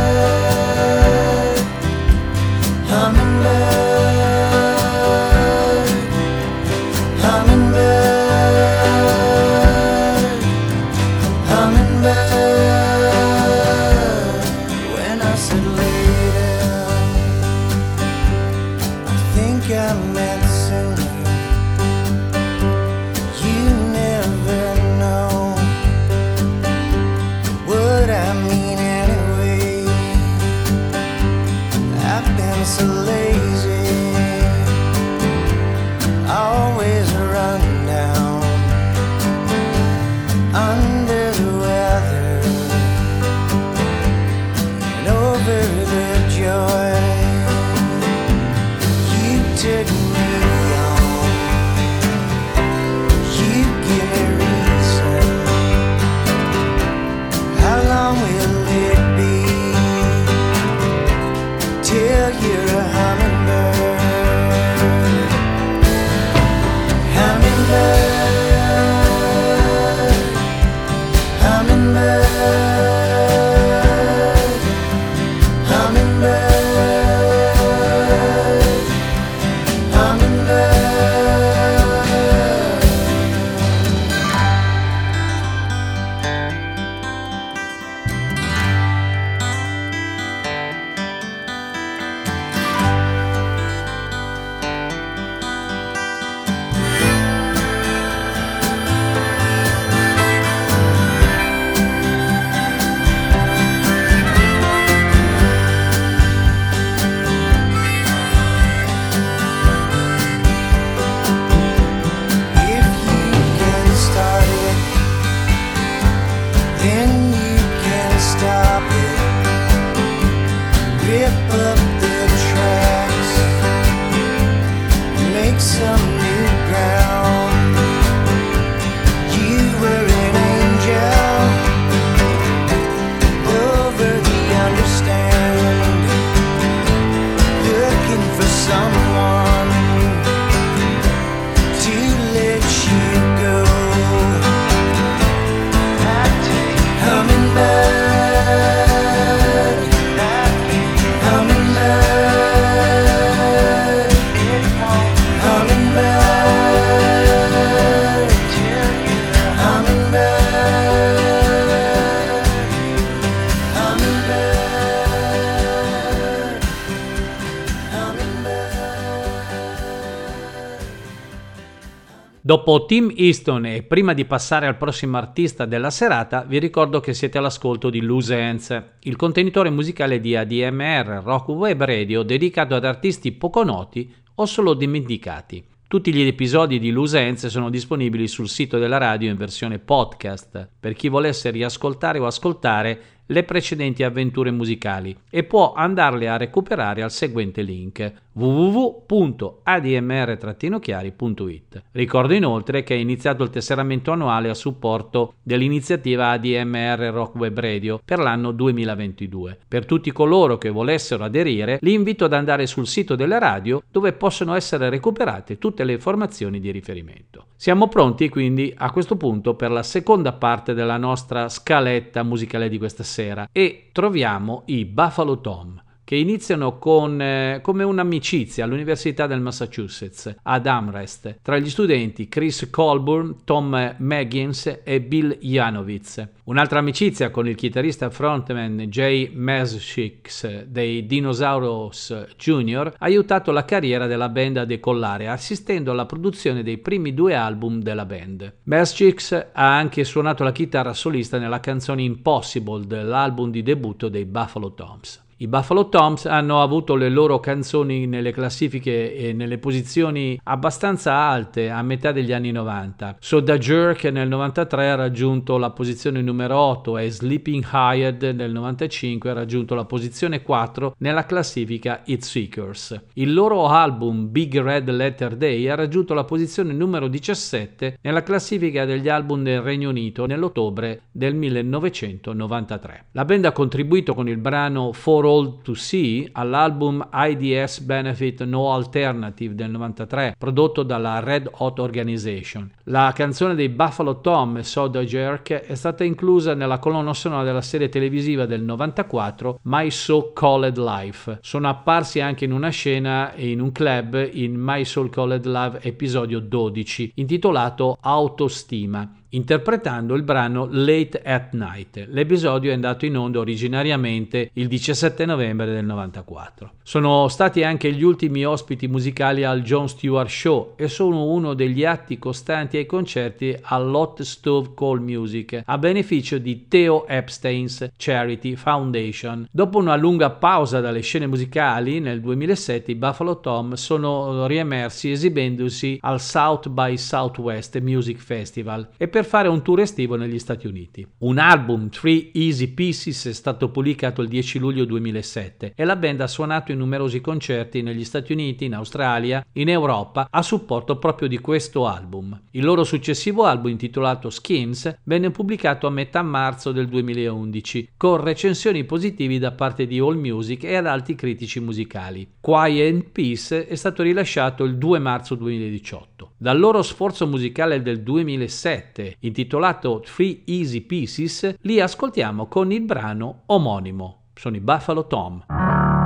Tim Easton e prima di passare al prossimo artista della serata, vi ricordo che siete all'ascolto di Loose Ends, il contenitore musicale di ADMR Rock Web Radio dedicato ad artisti poco noti o solo dimenticati. Tutti gli episodi di Loose Ends sono disponibili sul sito della radio in versione podcast per chi volesse riascoltare o ascoltare le precedenti avventure musicali e può andarle a recuperare al seguente link www.admr-chiari.it. Ricordo inoltre che è iniziato il tesseramento annuale a supporto dell'iniziativa ADMR Rock Web Radio per l'anno 2022. Per tutti coloro che volessero aderire, li invito ad andare sul sito della radio dove possono essere recuperate tutte le informazioni di riferimento. Siamo pronti quindi a questo punto per la seconda parte della nostra scaletta musicale di questa sera e troviamo i Buffalo Tom che iniziano con, eh, come un'amicizia all'Università del Massachusetts ad Amherst tra gli studenti Chris Colburn, Tom Maggins e Bill Janowitz. Un'altra amicizia con il chitarrista frontman Jay Mazchix dei Dinosaurus Jr. ha aiutato la carriera della band a decollare assistendo alla produzione dei primi due album della band. Mazchix ha anche suonato la chitarra solista nella canzone Impossible dell'album di debutto dei Buffalo Toms. I Buffalo Toms hanno avuto le loro canzoni nelle classifiche e nelle posizioni abbastanza alte a metà degli anni 90. So Da Jerk nel 93 ha raggiunto la posizione numero 8 e Sleeping Hired nel 95 ha raggiunto la posizione 4 nella classifica It Seekers. Il loro album Big Red Letter Day ha raggiunto la posizione numero 17 nella classifica degli album del Regno Unito nell'ottobre del 1993. La band ha contribuito con il brano For All to See all'album IDS Benefit No Alternative del 93 prodotto dalla Red Hot Organization. La canzone dei Buffalo Tom Soda Jerk è stata inclusa nella colonna sonora della serie televisiva del 94 My So Called Life. Sono apparsi anche in una scena e in un club in My Soul Called Love episodio 12 intitolato Autostima interpretando il brano Late at Night. L'episodio è andato in onda originariamente il 17 novembre del 94. Sono stati anche gli ultimi ospiti musicali al Jon Stewart Show e sono uno degli atti costanti ai concerti all'Hot Stove Call Music a beneficio di Theo Epstein's Charity Foundation. Dopo una lunga pausa dalle scene musicali, nel 2007 i Buffalo Tom sono riemersi esibendosi al South by Southwest Music Festival e per per fare un tour estivo negli Stati Uniti. Un album, Three Easy Pieces, è stato pubblicato il 10 luglio 2007 e la band ha suonato in numerosi concerti negli Stati Uniti, in Australia, in Europa a supporto proprio di questo album. Il loro successivo album intitolato Skins venne pubblicato a metà marzo del 2011 con recensioni positive da parte di AllMusic e ad altri critici musicali. Quiet Peace è stato rilasciato il 2 marzo 2018. Dal loro sforzo musicale del 2007 intitolato Three Easy Pieces, li ascoltiamo con il brano omonimo. Sono i Buffalo Tom.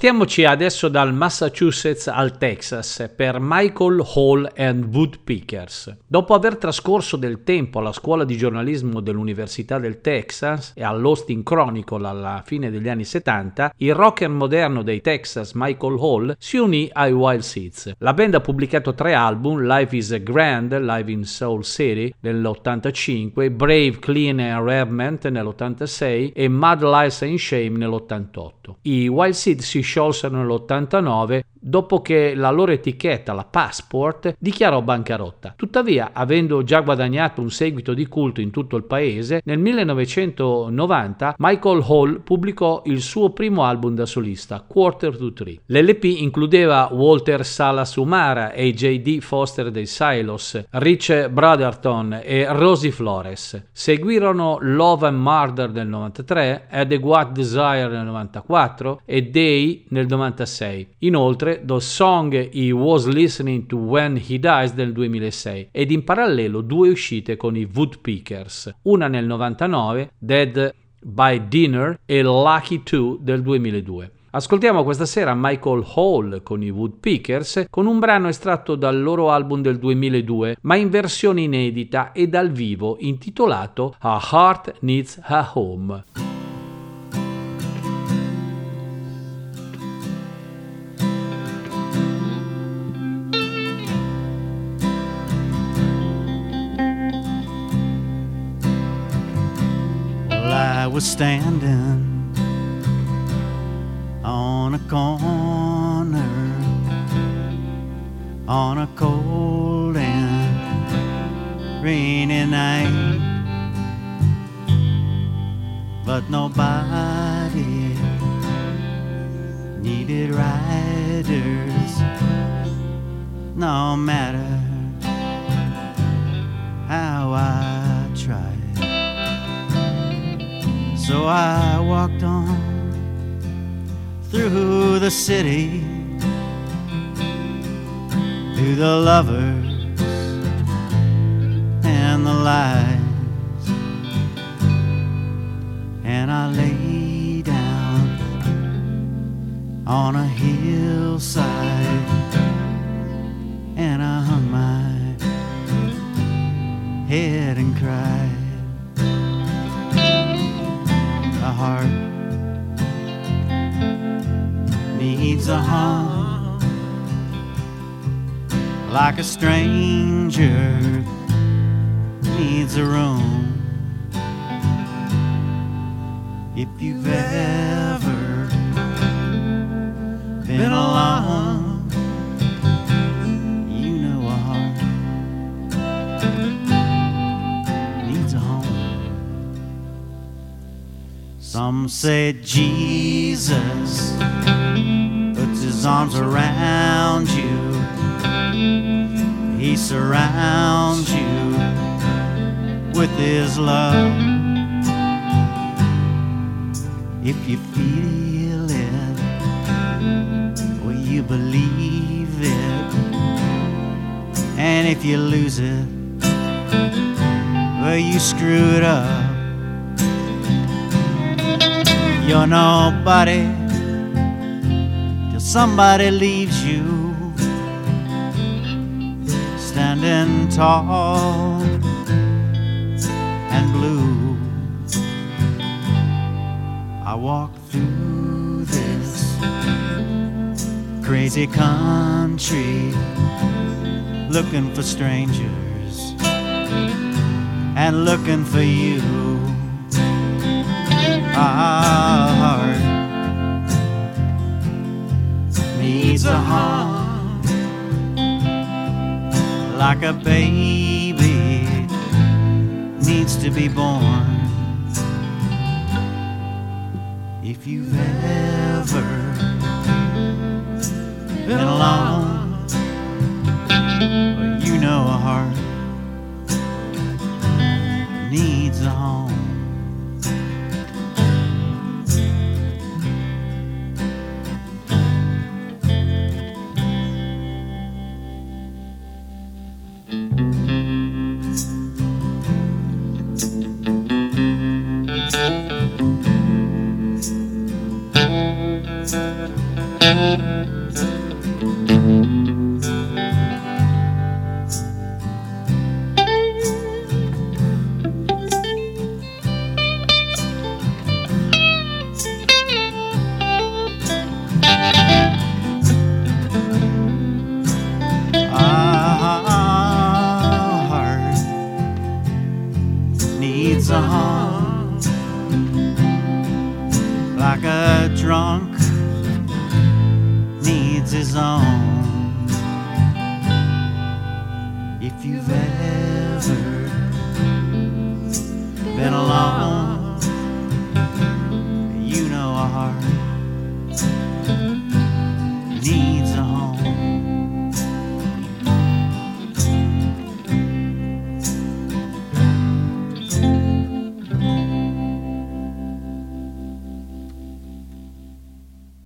Spostiamoci adesso dal Massachusetts al Texas per Michael Hall and Woodpeckers. Dopo aver trascorso del tempo alla scuola di giornalismo dell'Università del Texas e all'Austin Chronicle alla fine degli anni 70, il rocker moderno dei Texas Michael Hall si unì ai Wild Seeds. La band ha pubblicato tre album, Life is a Grand, Live in Soul City nell'85, Brave, Clean and Rarement nell'86 e Mad Lies and Shame nell'88. I Wild Seed si sciolsero nell'89 dopo che la loro etichetta, la Passport, dichiarò bancarotta. Tuttavia, avendo già guadagnato un seguito di culto in tutto il paese, nel 1990 Michael Hall pubblicò il suo primo album da solista, Quarter to Three. L'LP includeva Walter Salas Umara e J.D. Foster dei Silos, Rich Brotherton e Rosie Flores. Seguirono Love and Murder nel 93, Adequate Desire nel 94 e Day nel 96. Inoltre The Song He Was Listening to When He Dies del 2006 ed in parallelo due uscite con i Woodpeckers, una nel 99, Dead by Dinner e Lucky 2 del 2002. Ascoltiamo questa sera Michael Hall con i Woodpeckers con un brano estratto dal loro album del 2002 ma in versione inedita e dal vivo intitolato A Heart Needs a Home. Was standing on a corner on a cold and rainy night, but nobody needed riders, no matter how I So I walked on through the city, through the lovers and the lies, and I lay down on a hillside, and I hung my head and cried. Heart. Needs a home like a stranger. Needs a room. If you've ever been alone, Some say Jesus puts his arms around you, he surrounds you with his love. If you feel it, or you believe it, and if you lose it, well, you screw it up. You're nobody till somebody leaves you standing tall and blue. I walk through this crazy country looking for strangers and looking for you. Our heart needs a home like a baby needs to be born. If you've ever been alone, you know a heart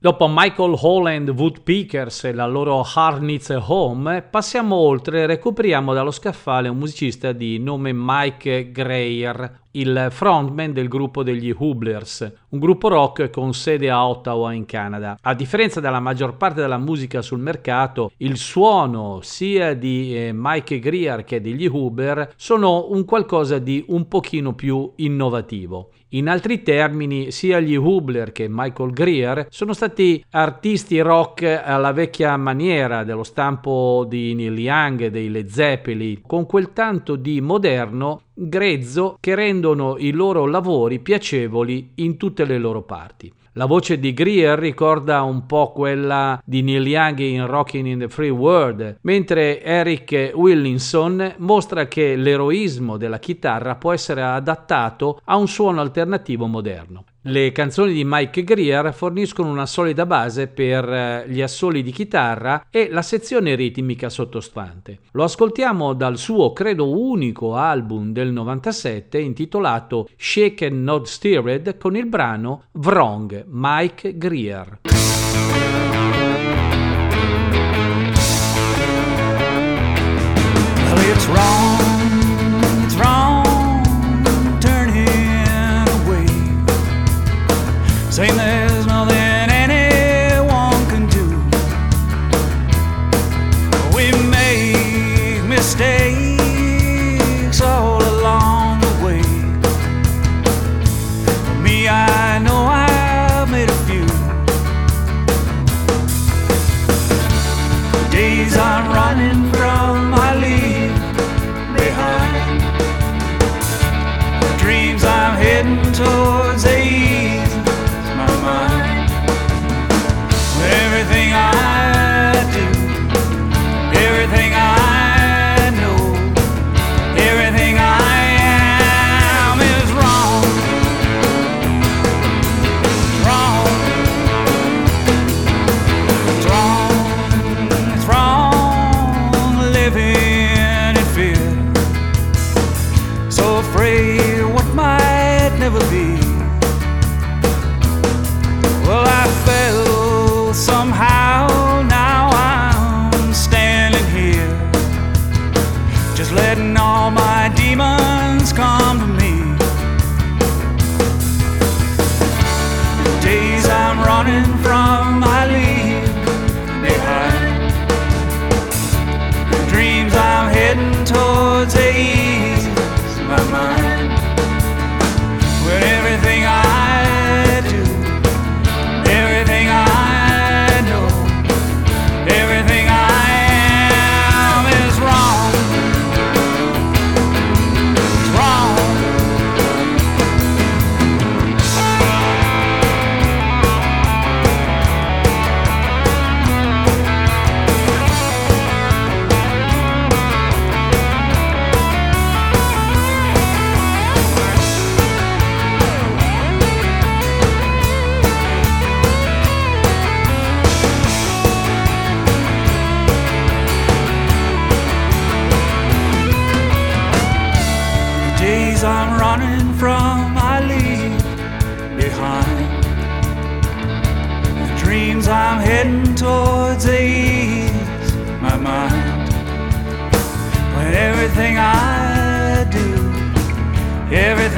Dopo Michael Holland Woodpeckers e la loro Harnitz Home, passiamo oltre e recuperiamo dallo scaffale un musicista di nome Mike Greer, il frontman del gruppo degli Hublers, un gruppo rock con sede a Ottawa in Canada. A differenza della maggior parte della musica sul mercato, il suono sia di eh, Mike Greer che degli Hubler sono un qualcosa di un pochino più innovativo. In altri termini, sia gli Hubler che Michael Greer sono stati artisti rock alla vecchia maniera, dello stampo di Neil Young dei Led Zeppelin, con quel tanto di moderno grezzo che rendono i loro lavori piacevoli in tutte le loro parti. La voce di Greer ricorda un po' quella di Neil Young in Rockin' in the Free World, mentre Eric Williamson mostra che l'eroismo della chitarra può essere adattato a un suono alternativo moderno. Le canzoni di Mike Greer forniscono una solida base per eh, gli assoli di chitarra e la sezione ritmica sottostante. Lo ascoltiamo dal suo credo unico album del 97 intitolato Shaken Not Stirred con il brano Wrong Mike Greer. Well, Saying there's everything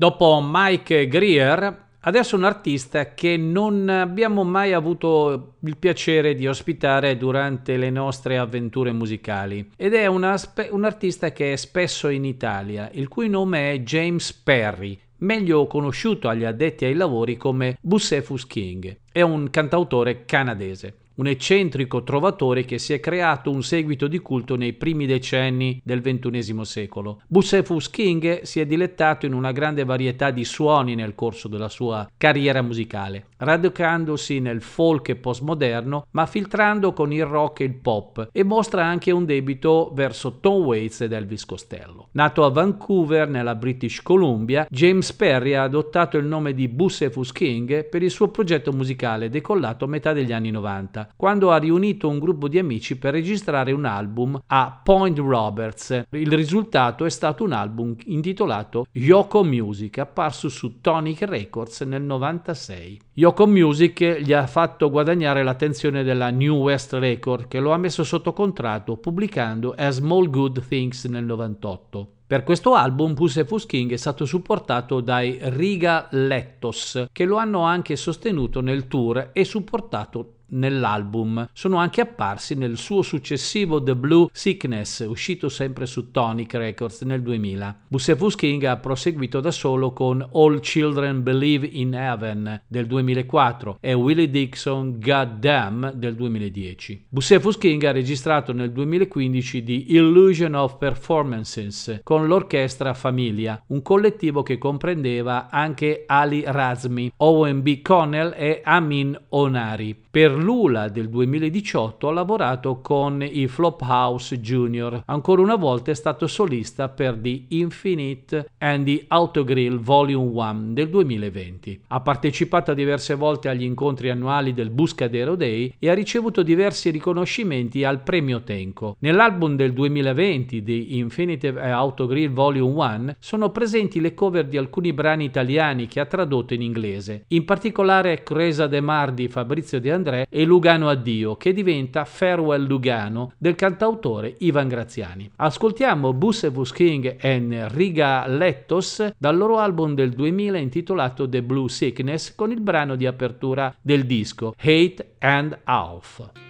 Dopo Mike Greer, adesso un artista che non abbiamo mai avuto il piacere di ospitare durante le nostre avventure musicali ed è una, un artista che è spesso in Italia, il cui nome è James Perry, meglio conosciuto agli addetti ai lavori come Bucephus King. È un cantautore canadese un eccentrico trovatore che si è creato un seguito di culto nei primi decenni del XXI secolo. Bucephus King si è dilettato in una grande varietà di suoni nel corso della sua carriera musicale, radicandosi nel folk postmoderno, ma filtrando con il rock e il pop, e mostra anche un debito verso Tom Waits ed Elvis Costello. Nato a Vancouver, nella British Columbia, James Perry ha adottato il nome di Bucephus King per il suo progetto musicale decollato a metà degli anni 90 quando ha riunito un gruppo di amici per registrare un album a Point Roberts. Il risultato è stato un album intitolato Yoko Music, apparso su Tonic Records nel 96. Yoko Music gli ha fatto guadagnare l'attenzione della New West Record che lo ha messo sotto contratto pubblicando A Small Good Things nel 98. Per questo album Pusefus King è stato supportato dai Riga Lettos, che lo hanno anche sostenuto nel tour e supportato nell'album. Sono anche apparsi nel suo successivo The Blue Sickness, uscito sempre su Tonic Records nel 2000. Bucephus King ha proseguito da solo con All Children Believe in Heaven del 2004 e Willie Dixon God Damn del 2010. Bucephus King ha registrato nel 2015 The Illusion of Performances con l'orchestra Famiglia, un collettivo che comprendeva anche Ali Razmi, Owen B. Connell e Amin Onari. Per Lula del 2018 ha lavorato con i Flophouse Junior. Ancora una volta è stato solista per The Infinite and the Autogrill Volume 1 del 2020. Ha partecipato diverse volte agli incontri annuali del Buscadero Day e ha ricevuto diversi riconoscimenti al premio Tenco. Nell'album del 2020 The Infinite Autogrill Volume 1 sono presenti le cover di alcuni brani italiani che ha tradotto in inglese, in particolare Cresa de Mar di Fabrizio De André e Lugano Addio, che diventa Farewell Lugano del cantautore Ivan Graziani. Ascoltiamo Bucephus King e Riga Lettos dal loro album del 2000 intitolato The Blue Sickness con il brano di apertura del disco Hate and Half.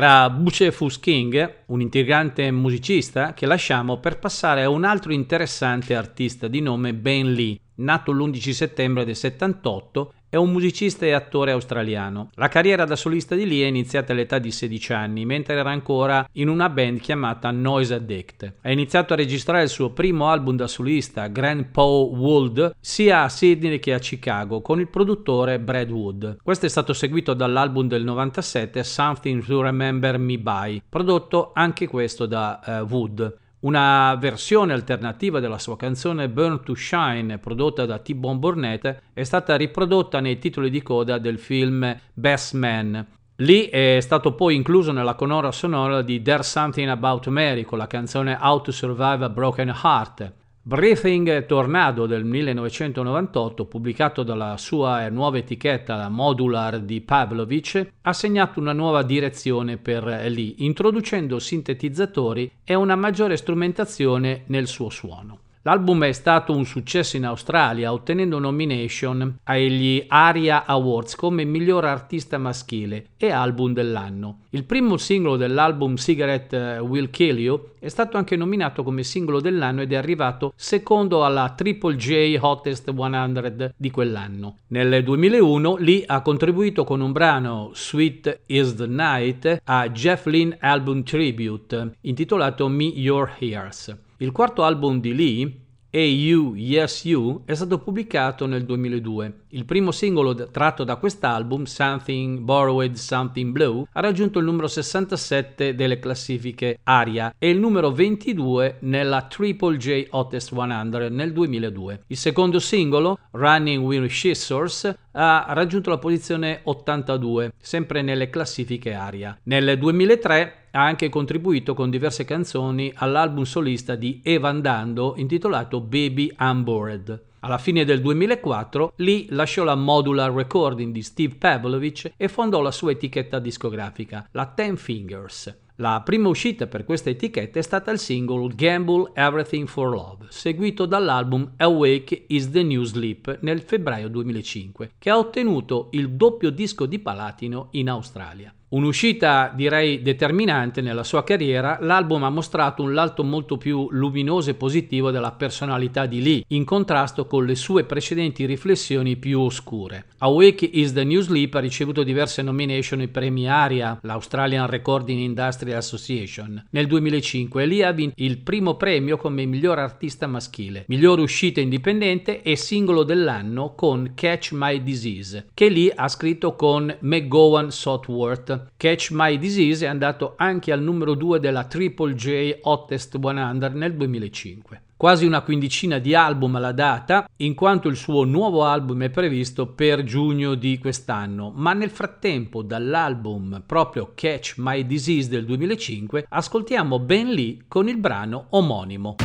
Era Bucefus King, un intrigante musicista che lasciamo per passare a un altro interessante artista di nome Ben Lee, nato l'11 settembre del 78 è un musicista e attore australiano. La carriera da solista di Lee è iniziata all'età di 16 anni, mentre era ancora in una band chiamata Noise Addict. Ha iniziato a registrare il suo primo album da solista, Grand Paw Wold, sia a Sydney che a Chicago, con il produttore Brad Wood. Questo è stato seguito dall'album del 97, Something to Remember Me By, prodotto anche questo da uh, Wood. Una versione alternativa della sua canzone Burn to Shine, prodotta da T-Bone Burnett, è stata riprodotta nei titoli di coda del film Best Man. Lì è stato poi incluso nella colonna sonora di There's Something About Mary con la canzone How to Survive a Broken Heart, Breathing Tornado del 1998, pubblicato dalla sua nuova etichetta la Modular di Pavlovich, ha segnato una nuova direzione per Lee, introducendo sintetizzatori e una maggiore strumentazione nel suo suono. L'album è stato un successo in Australia, ottenendo nomination agli ARIA Awards come miglior artista maschile e album dell'anno. Il primo singolo dell'album Cigarette Will Kill You è stato anche nominato come singolo dell'anno ed è arrivato secondo alla Triple J Hottest 100 di quell'anno. Nel 2001 Lee ha contribuito con un brano Sweet is the Night a Jeff Lynne Album Tribute intitolato Me Your Ears. Il quarto album di Lee, AU Yes You, è stato pubblicato nel 2002. Il primo singolo tratto da quest'album, Something Borrowed Something Blue, ha raggiunto il numero 67 delle classifiche ARIA e il numero 22 nella Triple J Hottest 100 nel 2002. Il secondo singolo, Running with Scissors, ha raggiunto la posizione 82, sempre nelle classifiche ARIA. Nel 2003 ha anche contribuito con diverse canzoni all'album solista di Evan Dando intitolato Baby On Board. Alla fine del 2004 Lee lasciò la Modular Recording di Steve Pavlovich e fondò la sua etichetta discografica, la Ten Fingers. La prima uscita per questa etichetta è stata il singolo Gamble Everything for Love, seguito dall'album Awake is the New Sleep nel febbraio 2005, che ha ottenuto il doppio disco di platino in Australia. Un'uscita direi determinante nella sua carriera, l'album ha mostrato un lato molto più luminoso e positivo della personalità di Lee, in contrasto con le sue precedenti riflessioni più oscure. Awake is the New Sleep ha ricevuto diverse nomination ai premi ARIA, l'Australian Recording Industry Association. Nel 2005 Lee ha vinto il primo premio come miglior artista maschile, miglior uscita indipendente e singolo dell'anno con Catch My Disease, che Lee ha scritto con McGowan Catch My Disease è andato anche al numero 2 della Triple J Hottest 100 nel 2005 quasi una quindicina di album alla data, in quanto il suo nuovo album è previsto per giugno di quest'anno, ma nel frattempo dall'album proprio Catch My Disease del 2005 ascoltiamo Ben Lee con il brano omonimo.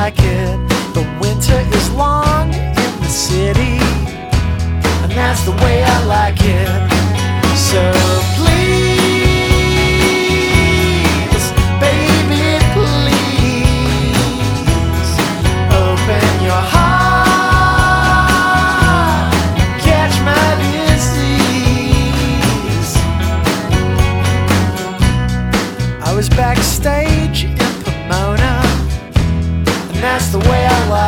like it. The winter is long in the city, and that's the way I like it. So.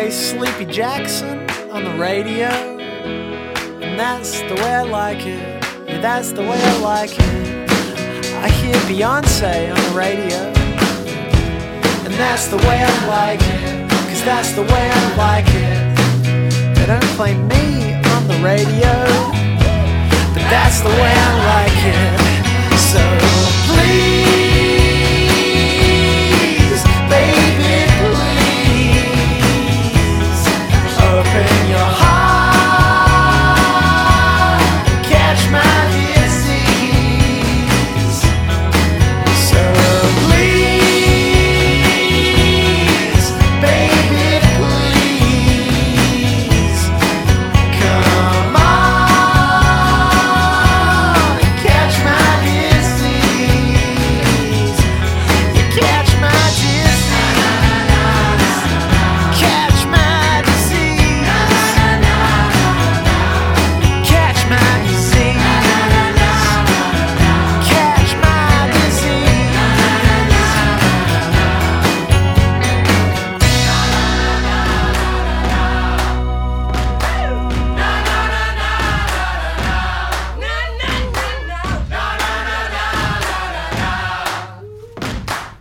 play Sleepy Jackson on the radio, and that's the way I like it. Yeah, that's the way I like it. I hear Beyonce on the radio, and that's the way I like it. Cause that's the way I like it. They don't play me on the radio but that's the way I like it. So please,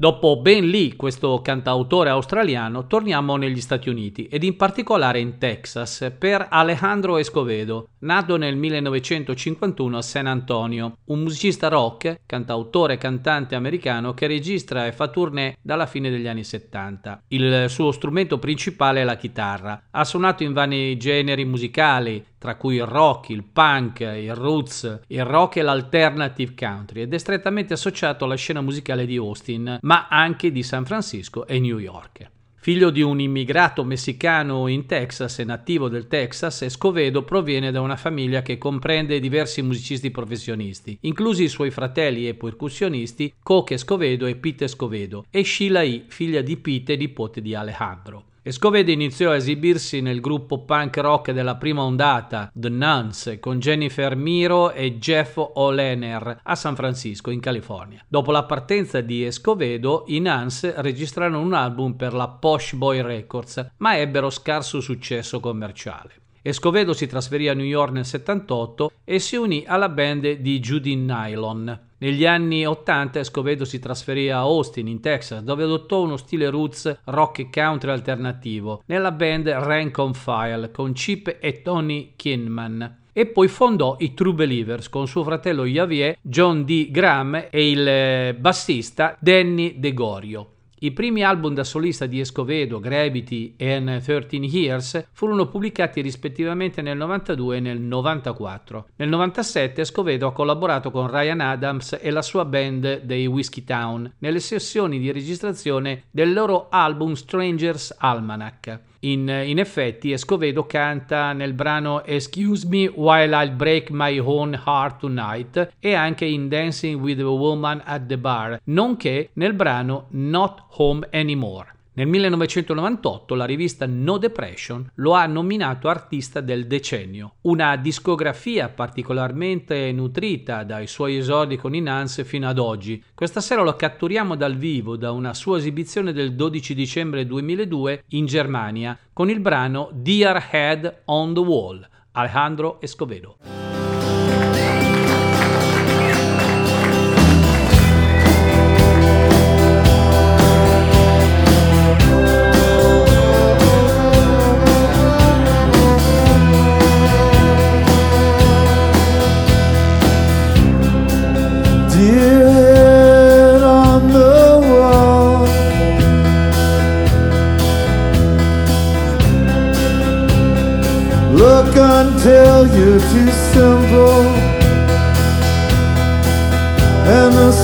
Dopo Ben Lee, questo cantautore australiano, torniamo negli Stati Uniti ed in particolare in Texas per Alejandro Escovedo, nato nel 1951 a San Antonio, un musicista rock, cantautore e cantante americano che registra e fa tournée dalla fine degli anni 70. Il suo strumento principale è la chitarra. Ha suonato in vari generi musicali, tra cui il rock, il punk, il roots, il rock e l'alternative country ed è strettamente associato alla scena musicale di Austin, ma anche di San Francisco e New York. Figlio di un immigrato messicano in Texas e nativo del Texas, Escovedo proviene da una famiglia che comprende diversi musicisti professionisti, inclusi i suoi fratelli e percussionisti Coque Escovedo e Pete Escovedo, e Sheila E., figlia di Pete e nipote di Alejandro. Escovedo iniziò a esibirsi nel gruppo punk rock della prima ondata, The Nuns, con Jennifer Miro e Jeff O'Lener a San Francisco, in California. Dopo la partenza di Escovedo, i Nuns registrarono un album per la Posh Boy Records, ma ebbero scarso successo commerciale. Escovedo si trasferì a New York nel 78 e si unì alla band di Judy Nylon. Negli anni 80 Escovedo si trasferì a Austin, in Texas, dove adottò uno stile roots rock e country alternativo nella band Rank on File con Chip e Tony Kinman e poi fondò i True Believers con suo fratello Javier, John D. Graham e il eh, bassista Danny DeGorio. I primi album da solista di Escovedo, Gravity e 13 Years, furono pubblicati rispettivamente nel 92 e nel 94. Nel 97 Escovedo ha collaborato con Ryan Adams e la sua band dei Whiskey Town nelle sessioni di registrazione del loro album Strangers Almanac. In, in, effetti Escovedo canta nel brano Excuse Me While I'll Break My Own Heart Tonight e anche in Dancing with a Woman at the Bar, nonché nel brano Not Home Anymore. Nel 1998 la rivista No Depression lo ha nominato artista del decennio, una discografia particolarmente nutrita dai suoi esordi con i Nance fino ad oggi. Questa sera lo catturiamo dal vivo da una sua esibizione del 12 dicembre 2002 in Germania con il brano Dear Head on the Wall, Alejandro Escovedo.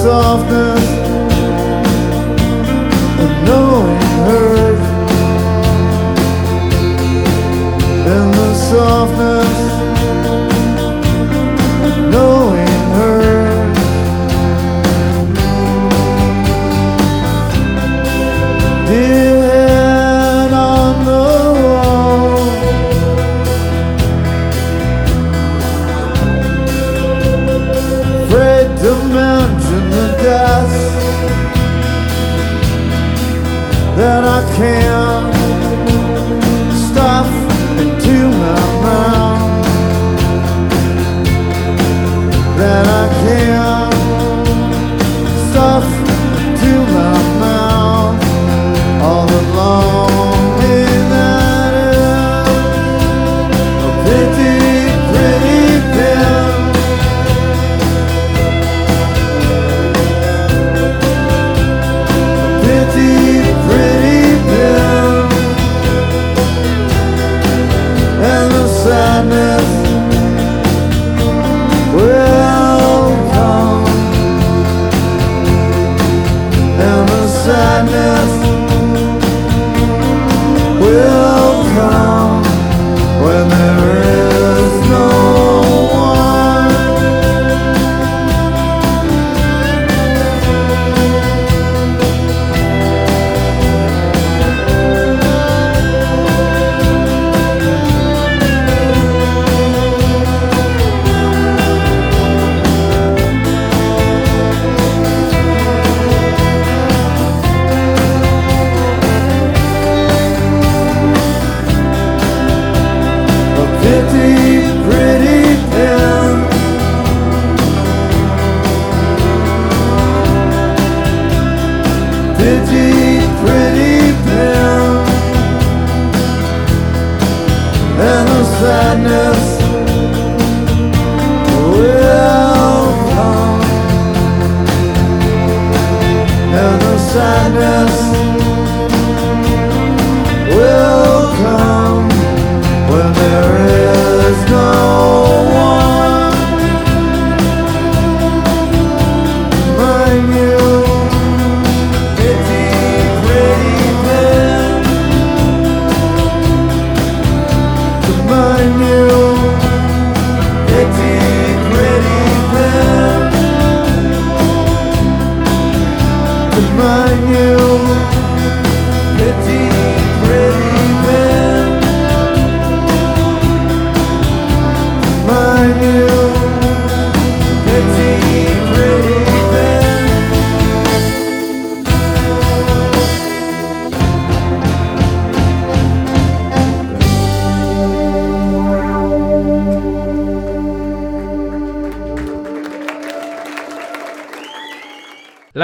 And the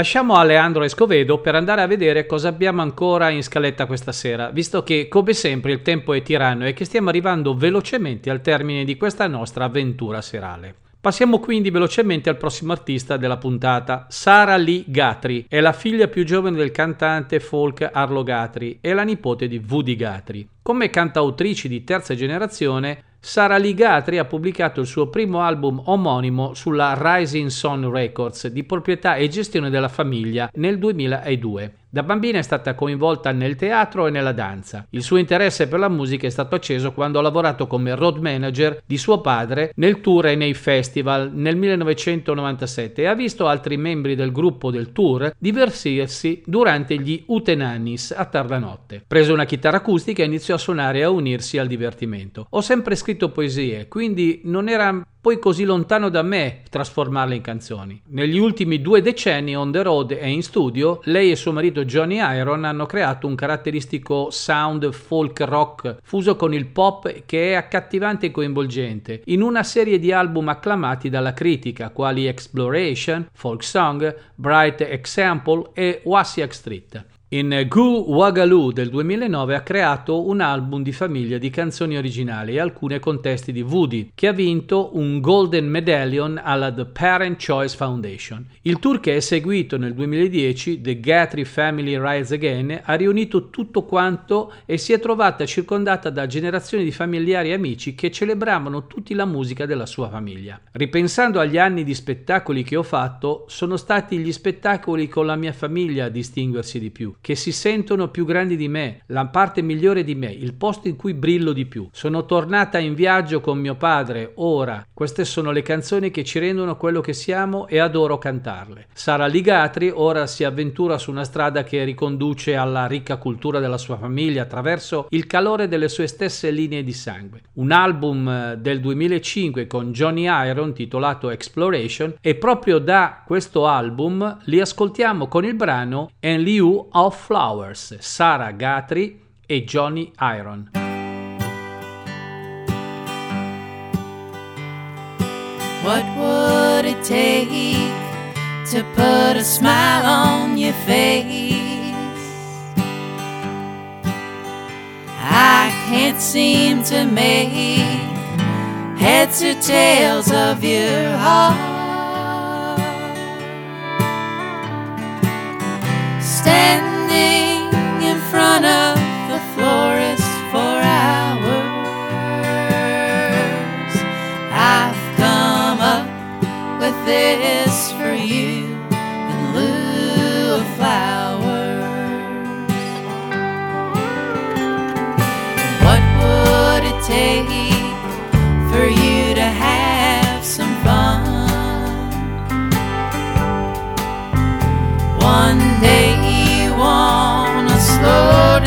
Lasciamo Aleandro Escovedo per andare a vedere cosa abbiamo ancora in scaletta questa sera, visto che come sempre il tempo è tiranno e che stiamo arrivando velocemente al termine di questa nostra avventura serale. Passiamo quindi velocemente al prossimo artista della puntata. Sara Lee Guthrie è la figlia più giovane del cantante folk Arlo Guthrie e la nipote di Woody Guthrie. Come cantautrici di terza generazione, Sara Lee Guthrie ha pubblicato il suo primo album omonimo sulla Rising Sun Records di proprietà e gestione della famiglia nel 2002. Da bambina è stata coinvolta nel teatro e nella danza. Il suo interesse per la musica è stato acceso quando ha lavorato come road manager di suo padre nel tour e nei festival nel 1997 e ha visto altri membri del gruppo del tour divertirsi durante gli Utenannis a tarda notte. Prese una chitarra acustica e iniziò a suonare e a unirsi al divertimento. Ho sempre scritto poesie, quindi non era poi così lontano da me trasformarle in canzoni. Negli ultimi due decenni on the road e in studio, lei e suo marito Johnny Iron hanno creato un caratteristico sound folk rock fuso con il pop che è accattivante e coinvolgente, in una serie di album acclamati dalla critica quali Exploration, Folk Song, Bright Example e Wasiak Street. In Goo Wagaloo del 2009 ha creato un album di famiglia di canzoni originali e alcune con testi di Woody, che ha vinto un Golden Medallion alla The Parent Choice Foundation. Il tour che è seguito nel 2010, The Guthrie Family Rise Again, ha riunito tutto quanto e si è trovata circondata da generazioni di familiari e amici che celebravano tutti la musica della sua famiglia. Ripensando agli anni di spettacoli che ho fatto, sono stati gli spettacoli con la mia famiglia a distinguersi di più che si sentono più grandi di me, la parte migliore di me, il posto in cui brillo di più. Sono tornata in viaggio con mio padre, ora. Queste sono le canzoni che ci rendono quello che siamo e adoro cantarle. Sara Ligatri ora si avventura su una strada che riconduce alla ricca cultura della sua famiglia attraverso il calore delle sue stesse linee di sangue. Un album eh, del 2005 con Johnny Iron titolato Exploration e proprio da questo album li ascoltiamo con il brano And Liu of of Flowers, Sara Guthrie e Johnny Iron. What would it take to put a smile on your face? I can't seem to make heads or tails of your heart. Stand Lord.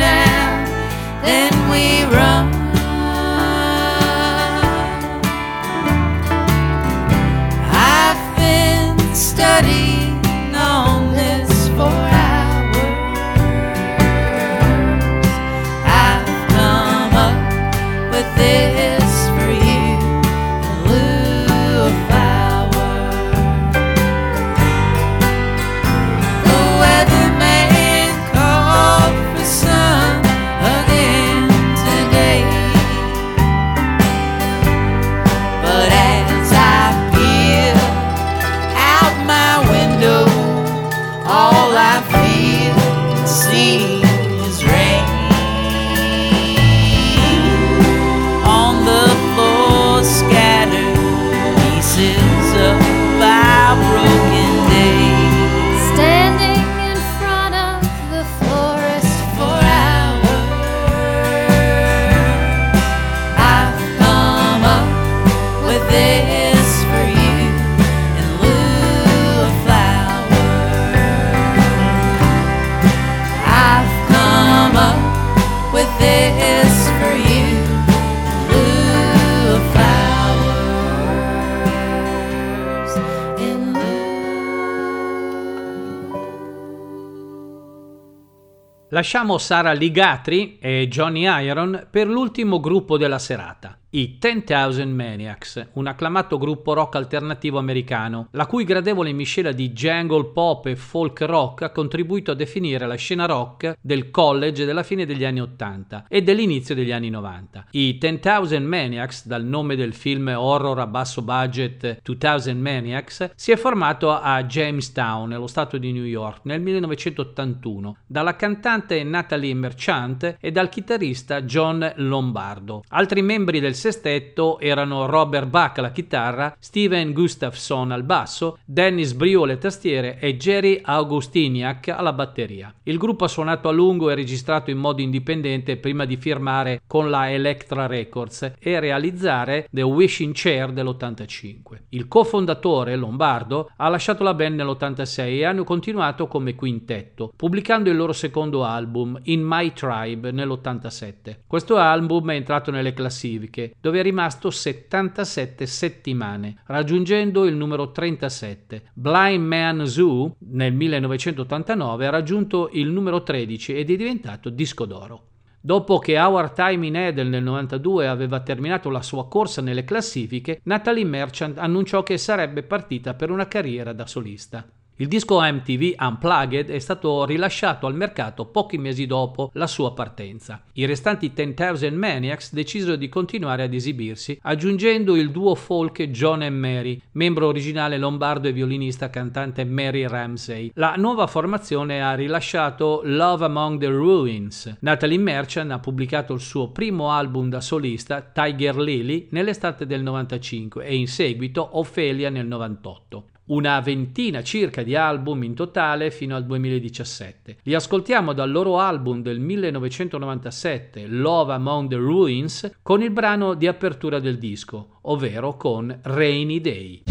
Lasciamo Sara Ligatri e Johnny Iron per l'ultimo gruppo della serata, i 10,000 Maniacs, un acclamato gruppo rock alternativo americano, la cui gradevole miscela di jangle pop e folk rock ha contribuito a definire la scena rock del college della fine degli anni 80 e dell'inizio degli anni 90. I 10,000 Maniacs, dal nome del film horror a basso budget 2000 Maniacs, si è formato a Jamestown, nello stato di New York, nel 1981, dalla cantante Natalie Merchant e dal chitarrista John Lombardo. Altri membri del sestetto erano Robert Bach alla chitarra, Steven Gustafsson al basso, Dennis Brio alle tastiere e Jerry Augustiniak alla batteria. Il gruppo ha suonato a lungo e registrato in modo indipendente prima di firmare con la Electra Records e realizzare The Wishing Chair dell'85. Il cofondatore, Lombardo, ha lasciato la band nell'86 e hanno continuato come quintetto, pubblicando il loro secondo album, In My Tribe, nell'87. Questo album è entrato nelle classifiche, dove è rimasto 77 settimane, raggiungendo il numero 37. Blind Man Zoo nel 1989 ha raggiunto il numero 13 ed è diventato disco d'oro. Dopo che Our Time in Edel nel 92 aveva terminato la sua corsa nelle classifiche, Natalie Merchant annunciò che sarebbe partita per una carriera da solista. Il disco MTV Unplugged è stato rilasciato al mercato pochi mesi dopo la sua partenza. I restanti 10,000 Maniacs decisero di continuare ad esibirsi, aggiungendo il duo folk John e Mary, membro originale lombardo e violinista cantante Mary Ramsey. La nuova formazione ha rilasciato Love Among the Ruins. Natalie Merchant ha pubblicato il suo primo album da solista, Tiger Lily, nell'estate del 95 e in seguito Ophelia nel 98 una ventina circa di album in totale fino al 2017. Li ascoltiamo dal loro album del 1997, Love Among the Ruins, con il brano di apertura del disco, ovvero con Rainy Day.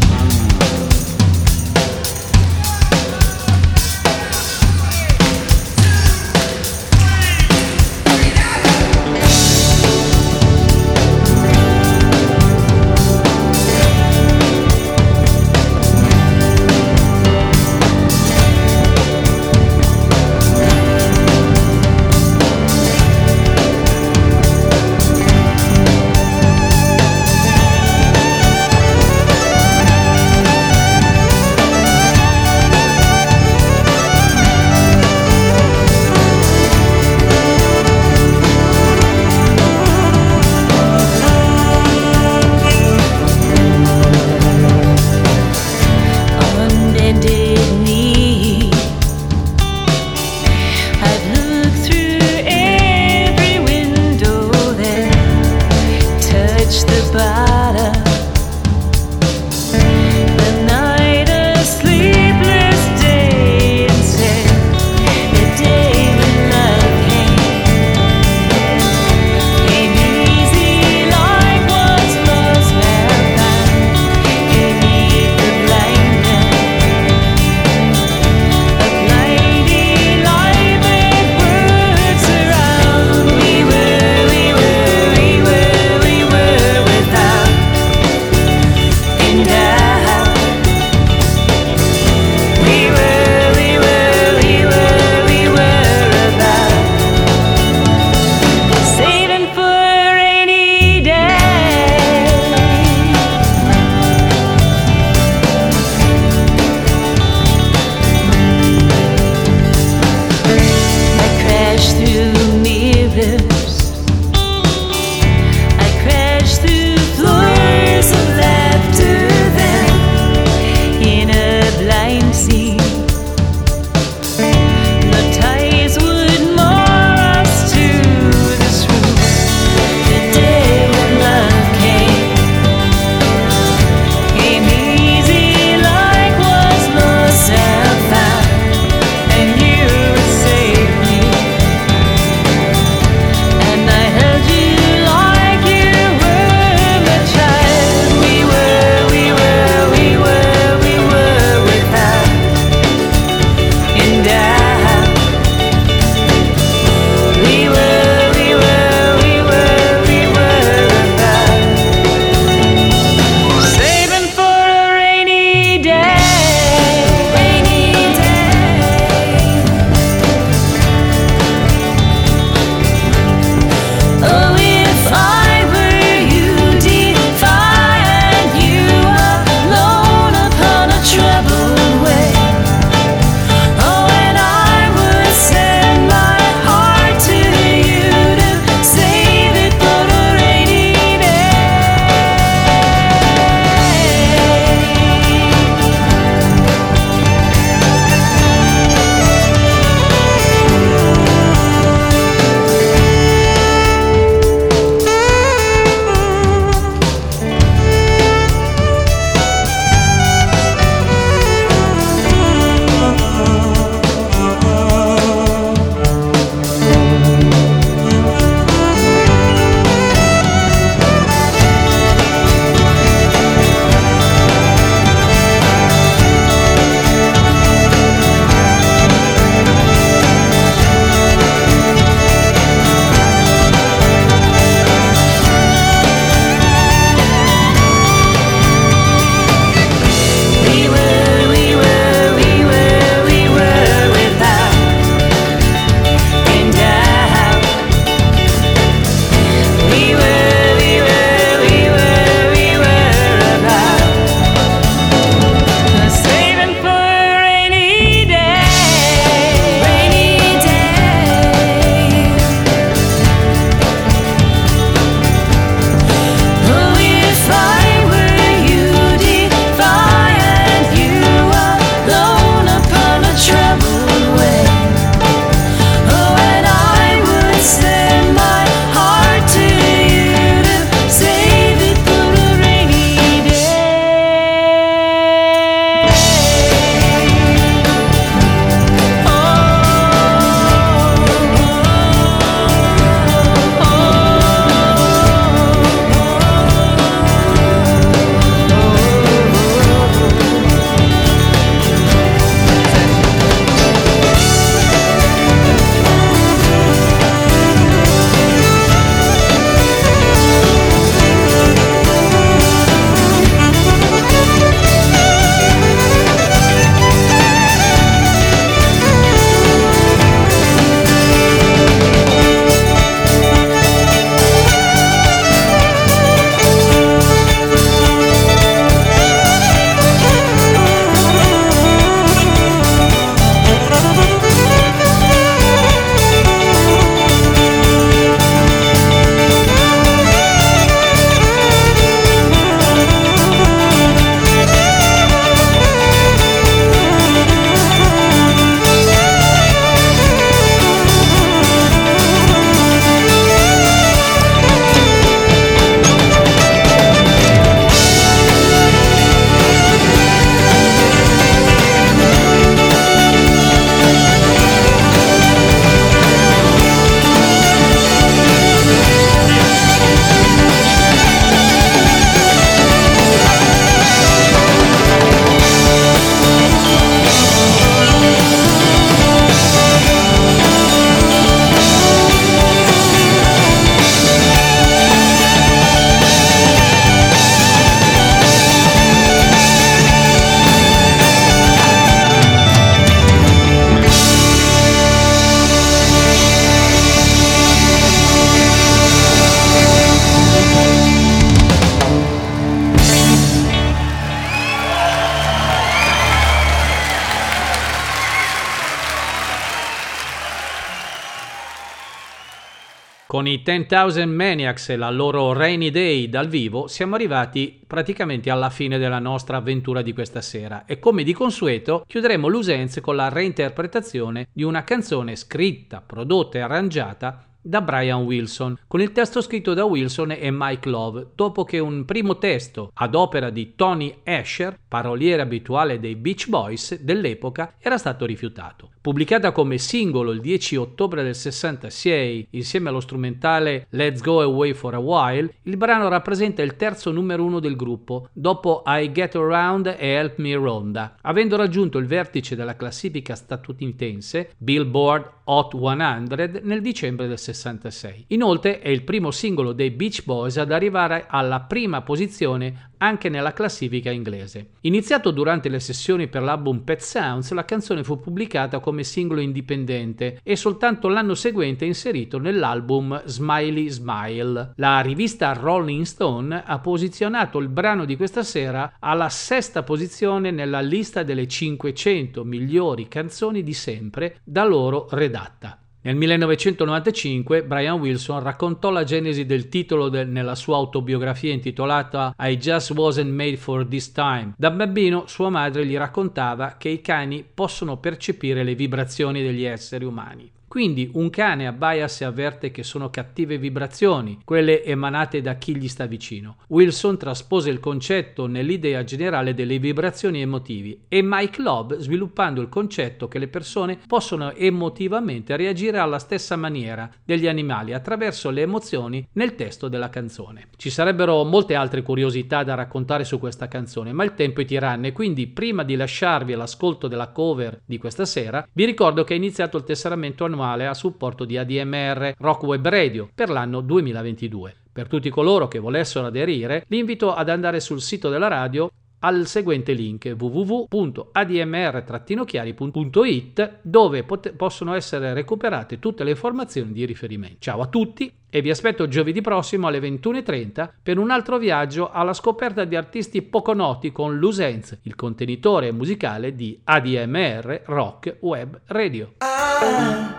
10,000 Maniacs e la loro Rainy Day dal vivo siamo arrivati praticamente alla fine della nostra avventura di questa sera. E come di consueto chiuderemo l'usenze con la reinterpretazione di una canzone scritta, prodotta e arrangiata da Brian Wilson, con il testo scritto da Wilson e Mike Love, dopo che un primo testo ad opera di Tony Asher, paroliere abituale dei Beach Boys dell'epoca, era stato rifiutato. Pubblicata come singolo il 10 ottobre del 66 insieme allo strumentale Let's Go Away for a While, il brano rappresenta il terzo numero uno del gruppo, dopo I Get Around e Help Me Ronda, avendo raggiunto il vertice della classifica statunitense Billboard Hot 100 nel dicembre del 66. Inoltre è il primo singolo dei Beach Boys ad arrivare alla prima posizione anche nella classifica inglese. Iniziato durante le sessioni per l'album Pet Sounds, la canzone fu pubblicata come singolo indipendente e soltanto l'anno seguente inserito nell'album Smiley Smile. La rivista Rolling Stone ha posizionato il brano di questa sera alla sesta posizione nella lista delle 500 migliori canzoni di sempre da loro redatta. Nel 1995 Brian Wilson raccontò la genesi del titolo de- nella sua autobiografia intitolata I Just Wasn't Made for This Time. Da bambino sua madre gli raccontava che i cani possono percepire le vibrazioni degli esseri umani. Quindi un cane abbaia se avverte che sono cattive vibrazioni, quelle emanate da chi gli sta vicino. Wilson traspose il concetto nell'idea generale delle vibrazioni emotivi e Mike Love sviluppando il concetto che le persone possono emotivamente reagire alla stessa maniera degli animali attraverso le emozioni nel testo della canzone. Ci sarebbero molte altre curiosità da raccontare su questa canzone, ma il tempo è tiranno e quindi prima di lasciarvi all'ascolto della cover di questa sera, vi ricordo che è iniziato il tesseramento annuale a supporto di ADMR Rock Web Radio per l'anno 2022. Per tutti coloro che volessero aderire, li invito ad andare sul sito della radio al seguente link www.admr-chiari.it dove pot- possono essere recuperate tutte le informazioni di riferimento. Ciao a tutti e vi aspetto giovedì prossimo alle 21.30 per un altro viaggio alla scoperta di artisti poco noti con l'Usenz, il contenitore musicale di ADMR Rock Web Radio. I,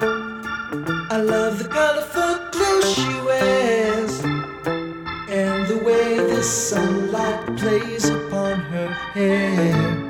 I